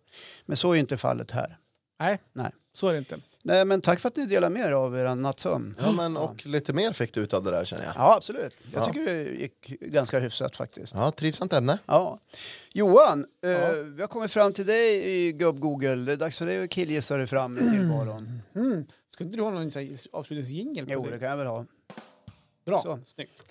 Men så är inte fallet här. Nej, Nej. Så är det inte. Nej, men tack för att ni delar med er av er nattsömn. ja, men och lite mer fick du ut av det där känner jag. Ja, absolut. Jag Ja. tycker det gick ganska hyfsat faktiskt. Ja, trivsamt ämne. Ja. Johan, eh, Ja. vi har kommit fram till dig i gubb-Google. Det är dags för dig att killgissa dig fram i tillvaron. Mm. Ska inte du ha någon avslutningsjingel på Jo, det? det kan jag väl ha. Bra, Så. snyggt.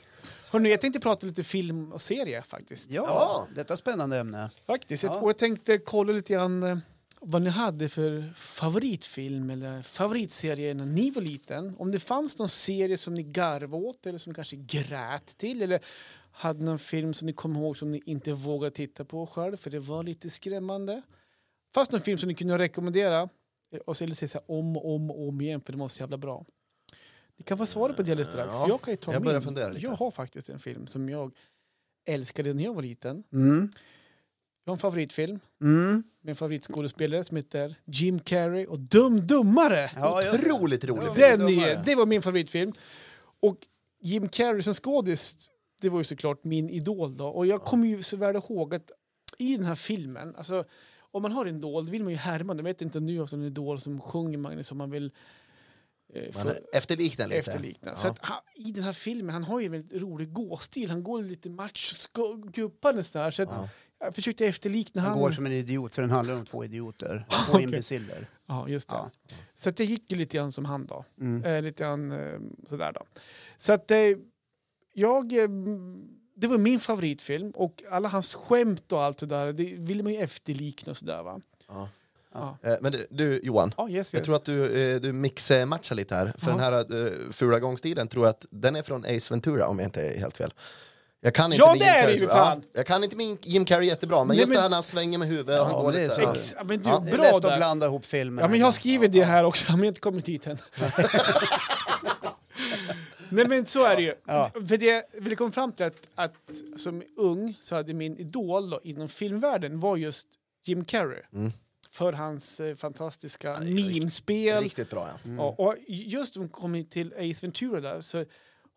Hörrni, jag tänkte prata lite film och serie faktiskt. Ja, Ja. detta är spännande ämne. Faktiskt. Ja. Och jag tänkte kolla lite grann eh, vad ni hade för favoritfilm eller favoritserie när ni var liten. Om det fanns någon serie som ni garvade åt eller som ni kanske grät till eller hade någon film som ni kom ihåg som ni inte vågade titta på själv för det var lite skrämmande. Fanns någon film som ni kunde rekommendera och så eller säga om och om och om igen för det var så jävla bra. Ni kan få svara på det alldeles strax. Ja, för jag kan ju ta jag min. Jag har faktiskt en film som jag älskade när jag var liten. Mm. Jag har en favoritfilm Mm. en favoritskådespelare som heter Jim Carrey och Dum Dummare. Ja. Otroligt rolig Ja, film. Den är, det var min favoritfilm. Och Jim Carrey som skådis, det var ju såklart min idol då. Och jag kommer ju så väl ihåg att i den här filmen, alltså om man har en idol, då vill man ju härma. Jag vet inte om nu har en idol som sjunger Magnus om man vill eh, Man efterliknar lite. efterlikna. Ja. Så att han, I den här filmen, han har ju en väldigt rolig gåstil. Han går lite macho-guppandes där. Så att Ja. Jag försökte efterlikna Han han. går som en idiot, för den handlar om två idioter. Två imbeciller. Ja, just det. Ja. Så att det gick ju lite grann som han då. Mm. Eh, lite grann eh, sådär då. Så att eh, jag... Eh, det var min favoritfilm och alla hans skämt och allt sådär, det ville man ju efterlikna och sådär va. Ja. Ja, Eh, Men du, du Johan, ja yes, jag yes. tror att du, eh, du mixmatchar lite här. För Ja. den här uh, fula gångstilen tror jag att den är från Ace Ventura om jag inte är helt fel. Jag kan inte Ja, min det Jim är det ju fan! Ja, jag kan inte min Jim Carrey jättebra, men Nej, just men- det här när han svänger med huvudet och han går det lite är så här. så. Ex, ja, men du, Ja, Det är bra lätt att där. blanda ihop filmer. Ja, men jag har skrivit det här också, men jag har inte kommit dit än. Nej men så är det ju. Ja. För det jag ville komma fram till att, att som ung så hade min idol då, inom filmvärlden var just Jim Carrey. Mm. För hans eh, fantastiska Ja, är riktigt- memespel. Riktigt bra ja. Mm. Ja, och just om vi kommer till Ace Ventura där så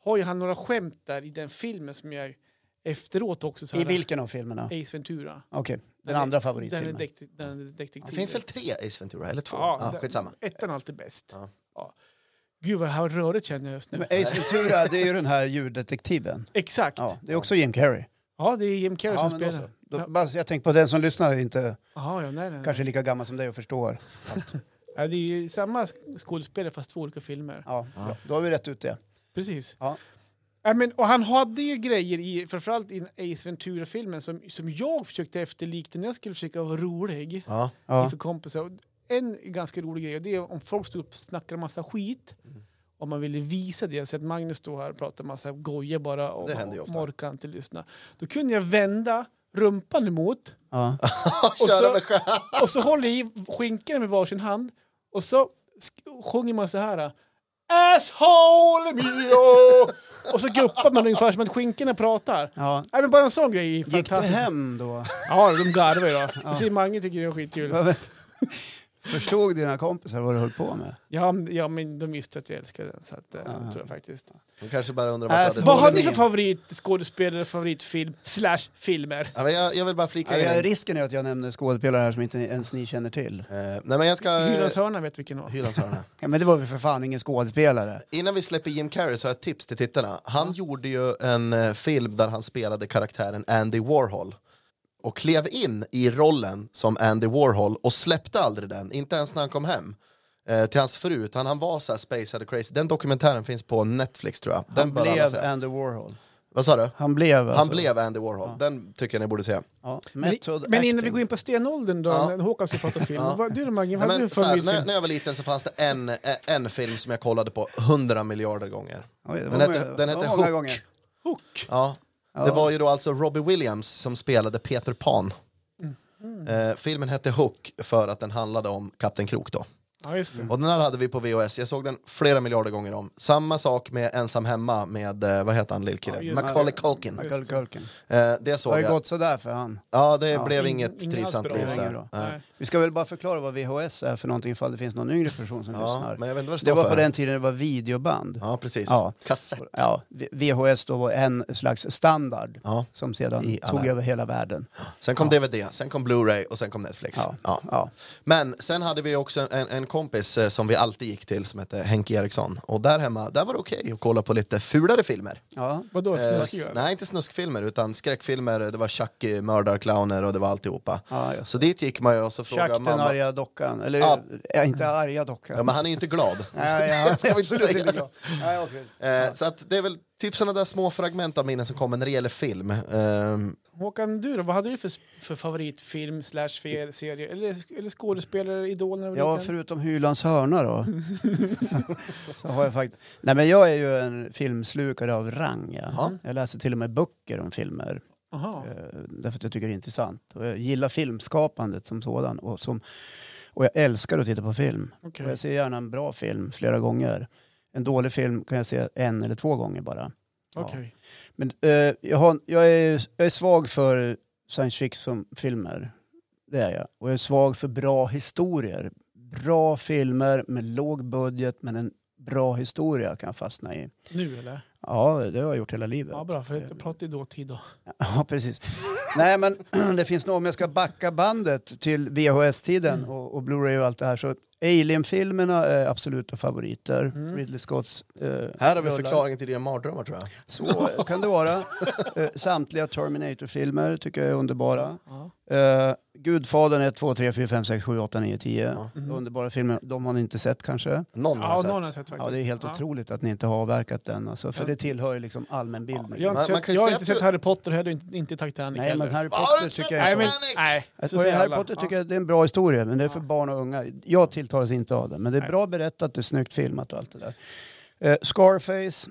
har ju han några skämt där i den filmen som jag efteråt också så I vilken av filmerna? Ace Ventura. Okej, den Den andra Den är, favoritfilmen. dekt, den är detektiv. Det finns väl tre Ace Ventura, eller två? Ja, Ja, den- skitsamma. Ettan är alltid bäst. Ja. Ja. Gud vad här rörigt känner jag just nu. Men Ace Ventura, det är ju den här djurdetektiven. Exakt. Ja, Ja. det är också Jim Carrey. det är Jim Carrey Ja, som då spelar. Då, Ja. bara, jag tänker på den som lyssnar är inte Jaha, ja, nej, nej. kanske lika gammal som dig och förstår. Ja, det är ju samma sk- skådespelare fast två olika filmer. Ja, bra. Då har vi rätt ut det. Precis. Ja. Ja, men, och han hade ju grejer i, framförallt i Ace Ventura-filmen som, som jag försökte efterlikna när jag skulle försöka vara rolig Ja. Ja. för kompisar. En ganska rolig grej det är om folk stod upp och snackade massa skit om man ville visa det. Så att Magnus står här och pratar massa goja bara och ofta. Morkan inte lyssna. Då kunde jag vända rumpan emot Ja. Och så- och så håller jag i skinkan med varsin hand och så sjunger man så här. Asshole mio! Och så guppar man ungefär som att skinkorna pratar. Ja. Nej, men bara en sån grej är Gick det fantastisk. hem då? Ja, de garvar ju då. Ja. Så Mange tycker det är skitkul. Vad Förstod dina kompisar vad du höll på med? Ja, men- ja, men de visste att jag älskade den. Så att, eh, Ja. tror jag faktiskt. De kanske bara undrar Äh, vart så du Vad hade har håller ni för favoritskådespelare, favoritfilm, slash filmer? ja, men jag, jag vill bara flika Ja, in. risken är att jag nämner skådespelare här som inte ens ni känner till. Eh, nej men jag ska... Hylands hörna vet vilken det var. Hylands hörna. Ja, men det var väl för fan ingen skådespelare. Innan vi släpper Jim Carrey så har jag ett tips till tittarna. Han gjorde ju en eh, film där han spelade karaktären Andy Warhol. Och klev in i rollen som Andy Warhol och släppte aldrig den, inte ens när han kom hem. Eh, till hans fru, utan han var så här spaced och crazy. Den dokumentären finns på Netflix tror jag. Den Han blev. Andy Warhol. Vad sa du? Han blev alltså. Han blev Andy Warhol. Den tycker jag ni borde se. Ja, Men, men innan vi går in på stenåldern då, Ja. när Håkan ska prata film. Ja. Vad, du Maggie, vad du så här, när, jag var liten så fanns det en, en film som jag kollade på hundra miljarder gånger. Oj, Den hette, den hette Hook. gånger. Hook. Ja. Ja. Det var ju då alltså Robbie Williams som spelade Peter Pan. Eh, filmen hette Hook för att den handlade om Kapten Krok då. Ja, just det. Och den här hade vi på VHS, jag såg den flera miljarder gånger om. Samma sak med Ensam Hemma med, eh, vad heter han Ja, lillkillen? det. Macaulay Culkin. Michael Culkin. Eh, det Det såg har ju jag. gått sådär för han. Ja, det Ja. blev Ing- inget trivsamt liv. Det så här. Nej. Vi ska väl bara förklara vad VHS är för någonting ifall det finns någon yngre person som Ja, lyssnar. men jag vet inte vad det Det var för. på den tiden det var videoband. Ja, precis. Ja. Kassett. Ja, VHS då var en slags standard Ja. som sedan I alla- tog över hela världen. Sen kom Ja. DVD, sen kom Blu-ray och sen kom Netflix. Ja. Ja. Ja. Men sen hade vi också en, en kompis eh, som vi alltid gick till som hette Henke Eriksson. Och där hemma, där var det okej att kolla på lite fulare filmer. Ja. Vadå, Eh, snuskiga? nej, inte snuskfilmer utan skräckfilmer. Det var Chucky, mördarclowner och det var alltihopa. Ja, Så dit gick man ju och så Chuck frågade den mamma. arga dockan. Eller Ja. ja. inte arga dockan. Ja, men han är ju inte glad. Nej, ja, Ska vi inte säga. inte glad. Nej, okej. Eh, så att det är väl typ sådana där små fragment av minnen som kommer när det gäller film. Ehm, Håkan, du då? Vad hade du för, för favoritfilm, slash serie? Eller, eller skådespelare, idol när Ja, förutom Hylands hörna då. så, så har jag faktiskt... Nej, men jag är ju en filmslukare av rang. Ja. Ja. Jag läser till och med böcker om filmer. Aha. Eh, därför att jag tycker det är intressant. Och jag gillar filmskapandet som sådan. Och, som, och jag älskar att titta på film. Och jag ser gärna en bra film flera gånger. En dålig film kan jag se en eller två gånger bara. Ja. Okej. Men eh, jag, har, jag, är, jag är svag för science fiction-filmer. Det är jag. Och jag är svag för bra historier. Bra filmer med låg budget men en bra historia kan jag fastna i. Nu eller? Ja, det har jag gjort hela livet. Ja, bra. För jag pratar ju dåtid då. Ja, precis. Nej, men det finns nog, om jag ska backa bandet till VHS-tiden och, och Blu-ray och allt det här, så Alien-filmerna är absoluta favoriter. Mm. Ridley Scotts eh, här har vi rullar. förklaringen till dina mardrömmar tror jag. Så kan det vara. Eh, Samtliga Terminator-filmer tycker jag är underbara. Ja. Uh, Gudfadern 1, 2, 3, 4, 5, 6, 7, 8, 9, 10. Ja. Mhm. Underbara filmer. De har ni inte sett kanske? Någon har Ja, sett. någon har sett faktiskt. Ja, det är helt Ja. otroligt att ni inte har avverkat den. Alltså, för Ja. det tillhör ju liksom allmänbildning. Jag har inte sett, jag har inte sett du- Harry Potter heller, inte, inte Titanic Nej, heller. men Harry Potter inte tycker jag Nej, är... men, nej. Alltså, Harry. Potter Ja. tycker jag det är en bra historia, men det är för Ja. barn och unga. Jag tilltalas inte av det, men det är Nej. bra berättat, det är snyggt filmat och allt det där. Eh, Scarface,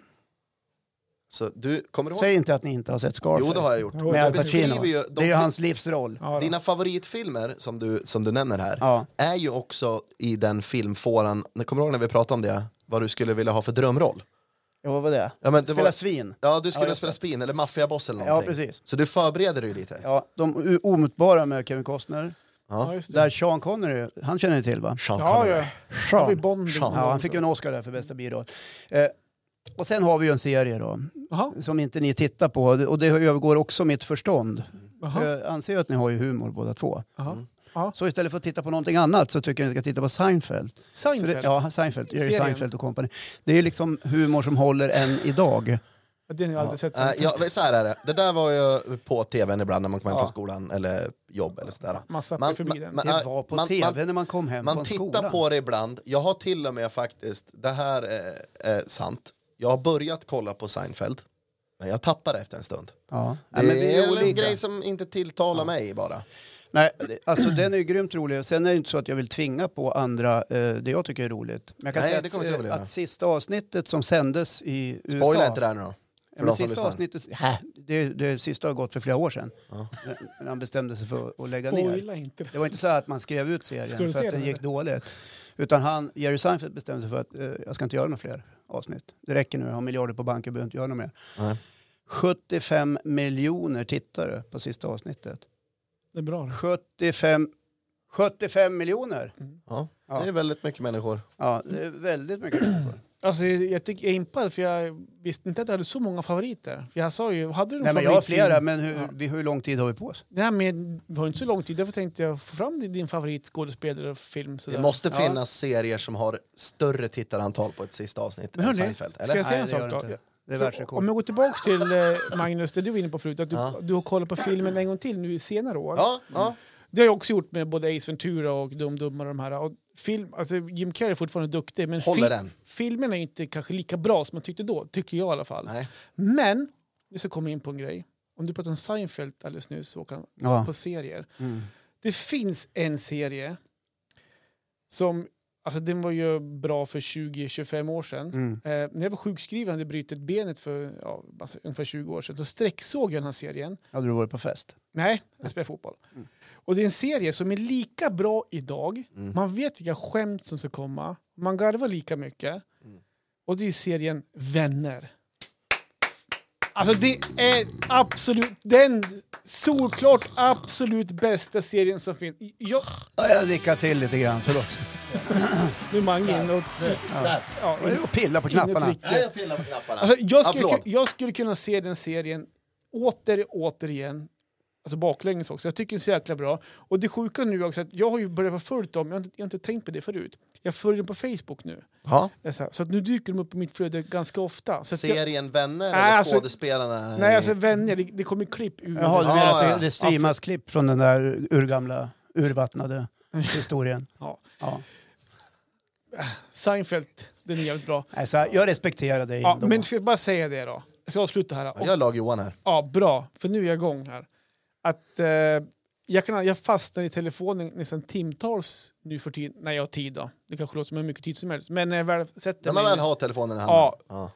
Så du, kommer du ihåg? säg inte att ni inte har sett Scarface. Jo, det har jag gjort. Jo, Med Al Pacino. ju Det de är ju hans livsroll. Ja. Dina favoritfilmer som du, som du nämner här Ja. är ju också i den filmfåran, kommer du ihåg när vi pratade om det? Vad du skulle vilja ha för drömroll? ja, vad var det? Ja, men det Spela var, svin. ja du skulle Ja, spela spin eller maffiaboss eller Ja, någonting. precis. Så du förbereder dig lite? Ja, de omutbara med Kevin Costner. Ja, Ja. just det. Där Sean Connery, han känner ni till va? Sean Ja, Connery. ja. Vi Sean. Sean. Ja, han fick ju en Oscar där för bästa biroll. Eh, och sen har vi ju en serie då, Jaha. som inte ni tittar på. Och det övergår också mitt förstånd. Jaha. Jag anser ju att ni har ju humor båda två. Mm. Så istället för att titta på någonting annat så tycker jag ni ska titta på Seinfeld. Seinfeld? det, ja, Seinfeld, Jerry Serien. Seinfeld och company. Det är liksom humor som håller än idag. Den har jag aldrig sett. Äh, ja, så här är det, det där var ju på tvn ibland när man kom hem Ja. från skolan eller jobb eller sådär. Massa Man- man- man- Det var på man- tv man- när man kom hem Man från tittar skolan. på det ibland, jag har till och med faktiskt, det här är, är sant, jag har börjat kolla på Seinfeld, men jag tappar efter en stund. Ja. Det, Nej, men vi är är en olika. grej som inte tilltalar mig bara. Nej, det- alltså den är ju grymt rolig. Sen är det inte så att jag vill tvinga på andra eh, det jag tycka är roligt. Men jag kan Nej, säga det att, inte göra. att sista avsnittet som sändes i USA... Spoila inte det här nu då. Ja, För men sista avsnittet, hä, det, det sista har gått för flera år sedan. Ja. När han bestämde sig för att lägga ner. Spoila inte. Det var inte så att man skrev ut serien för att den gick dåligt. Utan han, Jerry Seinfeld bestämde sig för att eh, jag ska inte göra några fler avsnitt. Det räcker nu, jag har miljarder på banken, jag behöver inte göra något mer. Nej. 75 miljoner tittare på sista avsnittet. Det är bra. det. 75 75 miljoner. Ja, Ja. det är väldigt mycket människor. Ja, det är väldigt mycket människor. Alltså, jag, tycker, jag är impad för jag visste inte att du hade så många favoriter. För jag sa ju, hade du någon Nej, men jag har flera, men hur, Ja. vi, hur lång tid har vi på oss? Nej, men vi har inte så lång tid. Därför tänkte jag få fram din- din favoritskådespelare och film. Sådär. Det måste Ja. finnas serier som har större tittarantal på ett sista avsnitt Men än hörni, Seinfeld. ska Eller? jag säga Nej, en sak då? Så, om jag går tillbaka till eh, Magnus, det du var inne på förut, att du, Ja. du har kollat på filmen en gång till nu i senare år. Ja, ja. Det har jag också gjort med både Ace Ventura och Dum Dummare och de här. Och film, alltså Jim Carrey är fortfarande duktig, men Håller den. filmen är inte kanske lika bra som man tyckte då, tycker jag i alla fall. Nej. Men, vi ska komma in på en grej. Om du pratade om Seinfeld alldeles nyss, Håkan, Ja. på serier. Mm. Det finns en serie som, alltså den var ju bra för 20-25 år sedan. Mm. Eh, när jag var sjukskriven hade jag brutit benet för ja, alltså, ungefär 20 år sedan. Då sträcksåg jag den här serien. Hade du varit på fest? Nej, jag spelar fotboll. Och det är en serie som är lika bra idag. Man vet vilka skämt som ska komma. Man garvar lika mycket. Och det är serien Vänner. Alltså det är absolut den solklart absolut bästa serien som finns. Jag, Ja, jag nickar till lite grann, förlåt. nu är Mange inne och... Ja, Vad är det att pilla på knapparna? Jag pillar på knapparna. Alltså, jag, skulle, jag skulle kunna se den serien åter återigen. Alltså baklänges också. Jag tycker den är så jäkla bra. Och det sjuka nu också att jag har ju börjat följa dem, jag har, inte, jag har inte tänkt på det förut. Jag följer dem på Facebook nu. Ja. Det Så, att nu dyker de upp i mitt flöde ganska ofta. Så att jag, Serien Vänner Nej, eller alltså- skådespelarna? nej, alltså vänner, det, det kommer klipp ur. Jaha, du Ja, menar att ja. det, det streamas klipp från den där urgamla, urvattnade historien? Ja. Ja. Seinfeld, den är jävligt bra. Nej, så här, jag respekterar dig Ja, ändå. men ska jag bara säga det då. Jag ska avsluta här. Ja, Och, Jag är lag-Johan här. Ja, bra. För nu är jag igång här. Att, eh, jag, kan, jag fastnar i telefonen nästan timtals nu för tiden. Nej, jag har tid då. Det kanske låter som hur mycket tid som helst. Men när jag väl sätter När man mig väl har telefonen i handen. Ja. Ja.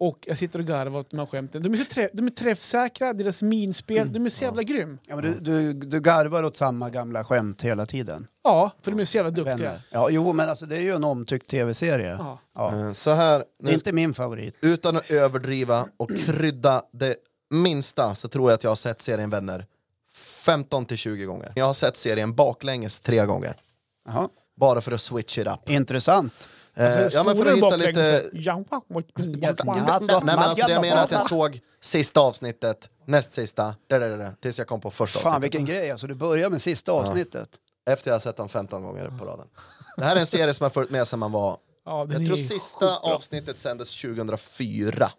och jag sitter och garvar åt de här skämten. De är, så trä, de är träffsäkra, deras minspel, de är så jävla grym. Ja, men du, du, du garvar åt samma gamla skämt hela tiden. Ja, för de är så jävla duktiga. Vänner. Ja, jo, men alltså, det är ju en omtyckt tv-serie. Ja. Ja. Eh, Så här, Det är inte min favorit. utan att överdriva och krydda det minsta så tror jag att jag har sett serien Vänner 15 till 20 gånger. Jag har sett serien baklänges tre gånger. Jaha. Bara för att switch it up. Intressant. Eh, ja men för att hitta lite... Ja, Nej men alltså det jag menar att jag såg sista avsnittet, näst sista, där, där, där, tills jag kom på första Fan avsnittet. vilken grej, alltså, du börjar med sista avsnittet. Efter jag har sett dem 15 gånger på raden. Det här är en serie som har följt med sedan man var... Ja, Jag tror sista avsnittet sändes 2004.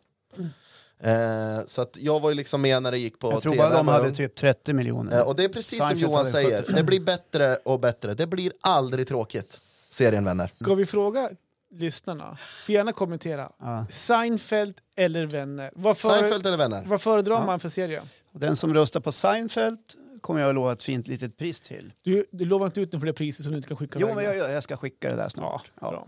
Eh, så att jag var ju liksom med när det gick på Jag tror TV. bara de hade typ 30 miljoner. Eh, och det är precis som Seinfeld Johan hade säger, 75. det blir bättre och bättre. Det blir aldrig tråkigt, serien Vänner. Ska vi fråga lyssnarna? Får gärna kommentera. Ja. Seinfeld eller Vänner? Vad, före- Seinfeld eller Vänner? vad föredrar man för serie? Och den som röstar på Seinfeld kommer jag att lova ett fint litet pris till. Du, du lovar inte ut den för det priset som du inte kan skicka Jo, men med. jag, jag ska skicka det där Ja, snart. Ja, bra.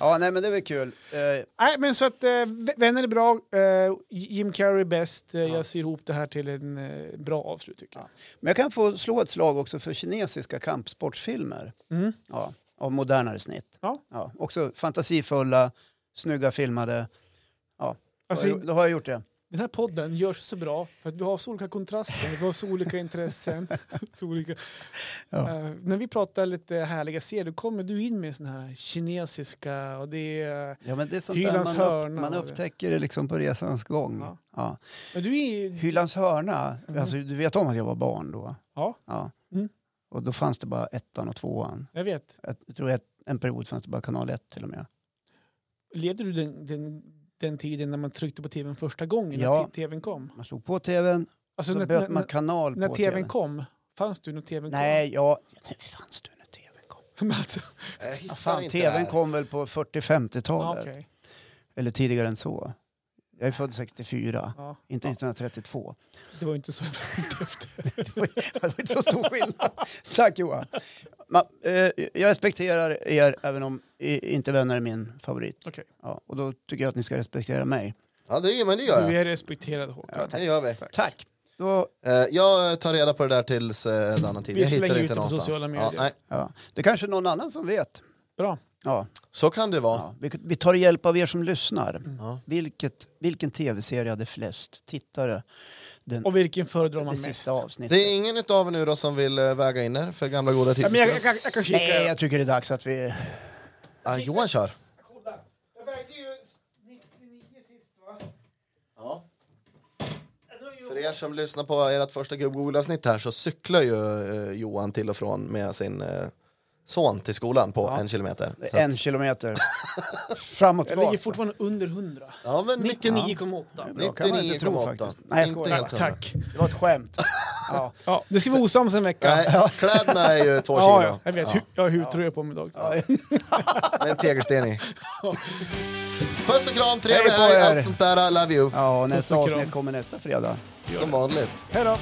Ja nej men det är väl kul. Eh, Nej, men så att eh, v- Vänner är bra. Eh, Jim Carrey är bäst. Eh, Jag syr ihop det här till en eh, bra avslut tycker jag. Men jag kan få slå ett slag också för kinesiska kampsportsfilmer. Mm. Ja, av modernare snitt. Ja. Ja, också fantasifulla, snygga filmade. Ja, Alltså, då, har jag- då har jag gjort det. Den här podden görs så bra för att vi har så olika kontraster, vi har så olika intressen. så olika. Ja. Eh, när vi pratar lite härliga serier då kommer du in med såna här kinesiska och det är... Ja, men det är sånt Hylands man, hörna upp, man upptäcker det liksom på resans gång. Ja. Ja. Men du är Hylands hörna, alltså, du vet om att jag var barn då? Ja, Ja. Mm. Och då fanns det bara ettan och tvåan. jag vet. Jag tror att en period fanns det bara kanal 1 till och med. Levde du den, den, den tiden när man tryckte på tvn första gången, Ja. när tvn kom? Man slog på tvn, Alltså så när, bytte när, man kanal när på tvn tvn. kom, fanns du när tvn Nej, ja, nu fanns du när tvn kom. kom? Men alltså, Jag Ja, fan, tvn kom väl på 40-50-talet. ja, okej. Eller tidigare än så. Jag är född 64, ja, inte 1932. det var inte så jag ute efter. Det var, det var inte så stor skillnad. Tack Johan. Ma, eh, jag respekterar er även om i, inte vänner är min favorit. Okej. Ja, och då tycker jag att ni ska respektera mig. Ja, det, men det gör Du jag. är respekterad Håkan. Det gör vi. Tack. Då, Eh, jag tar reda på det där tills eh, en annan tid. Vi Jag hittar slänger det ut inte det på någonstans. sociala Ja, medier. nej. ja. Det är kanske någon annan som vet. Bra. Ja, Så kan det vara. ja. Vi, vi tar hjälp av er som lyssnar. Ja. Vilket, vilken tv-serie hade flest tittare? Den, Och vilken föredrar man det mest? avsnittet. Det är ingen av er nu då som vill eh, väga in er för gamla goda Ja, tider? men jag, jag, jag kan kika. Nej, jag tycker det är dags att vi... Ah, Johan kör. Kolla. Jag vägde ju 99 sist va? Ja. Nu är ju- För er som lyssnar på ert första Google-avsnitt här så cyklar ju eh, Johan till och från med sin eh, son till skolan på Ja. en kilometer. Så En kilometer. Fram och Jag ligger fortfarande under 100. att, ja, men mycket 99,8. Bra kan man inte tro 99,8. faktiskt. Nej, jag Inte skojar. helt hundra. Tack. Det var ett skämt. Ja. Ja, det ska vi vara osams en vecka. Nej, kläderna är ju två Ja, kilo. ja, jag vet. Hu- Jag har hudtröja på mig idag. Med en tegelsten i. Puss och kram, trevlig Hej på helg, er. allt sånt där. I love you. ja, och nästa Puss och kram. avsnitt kommer nästa fredag. Som vanligt. Hej då!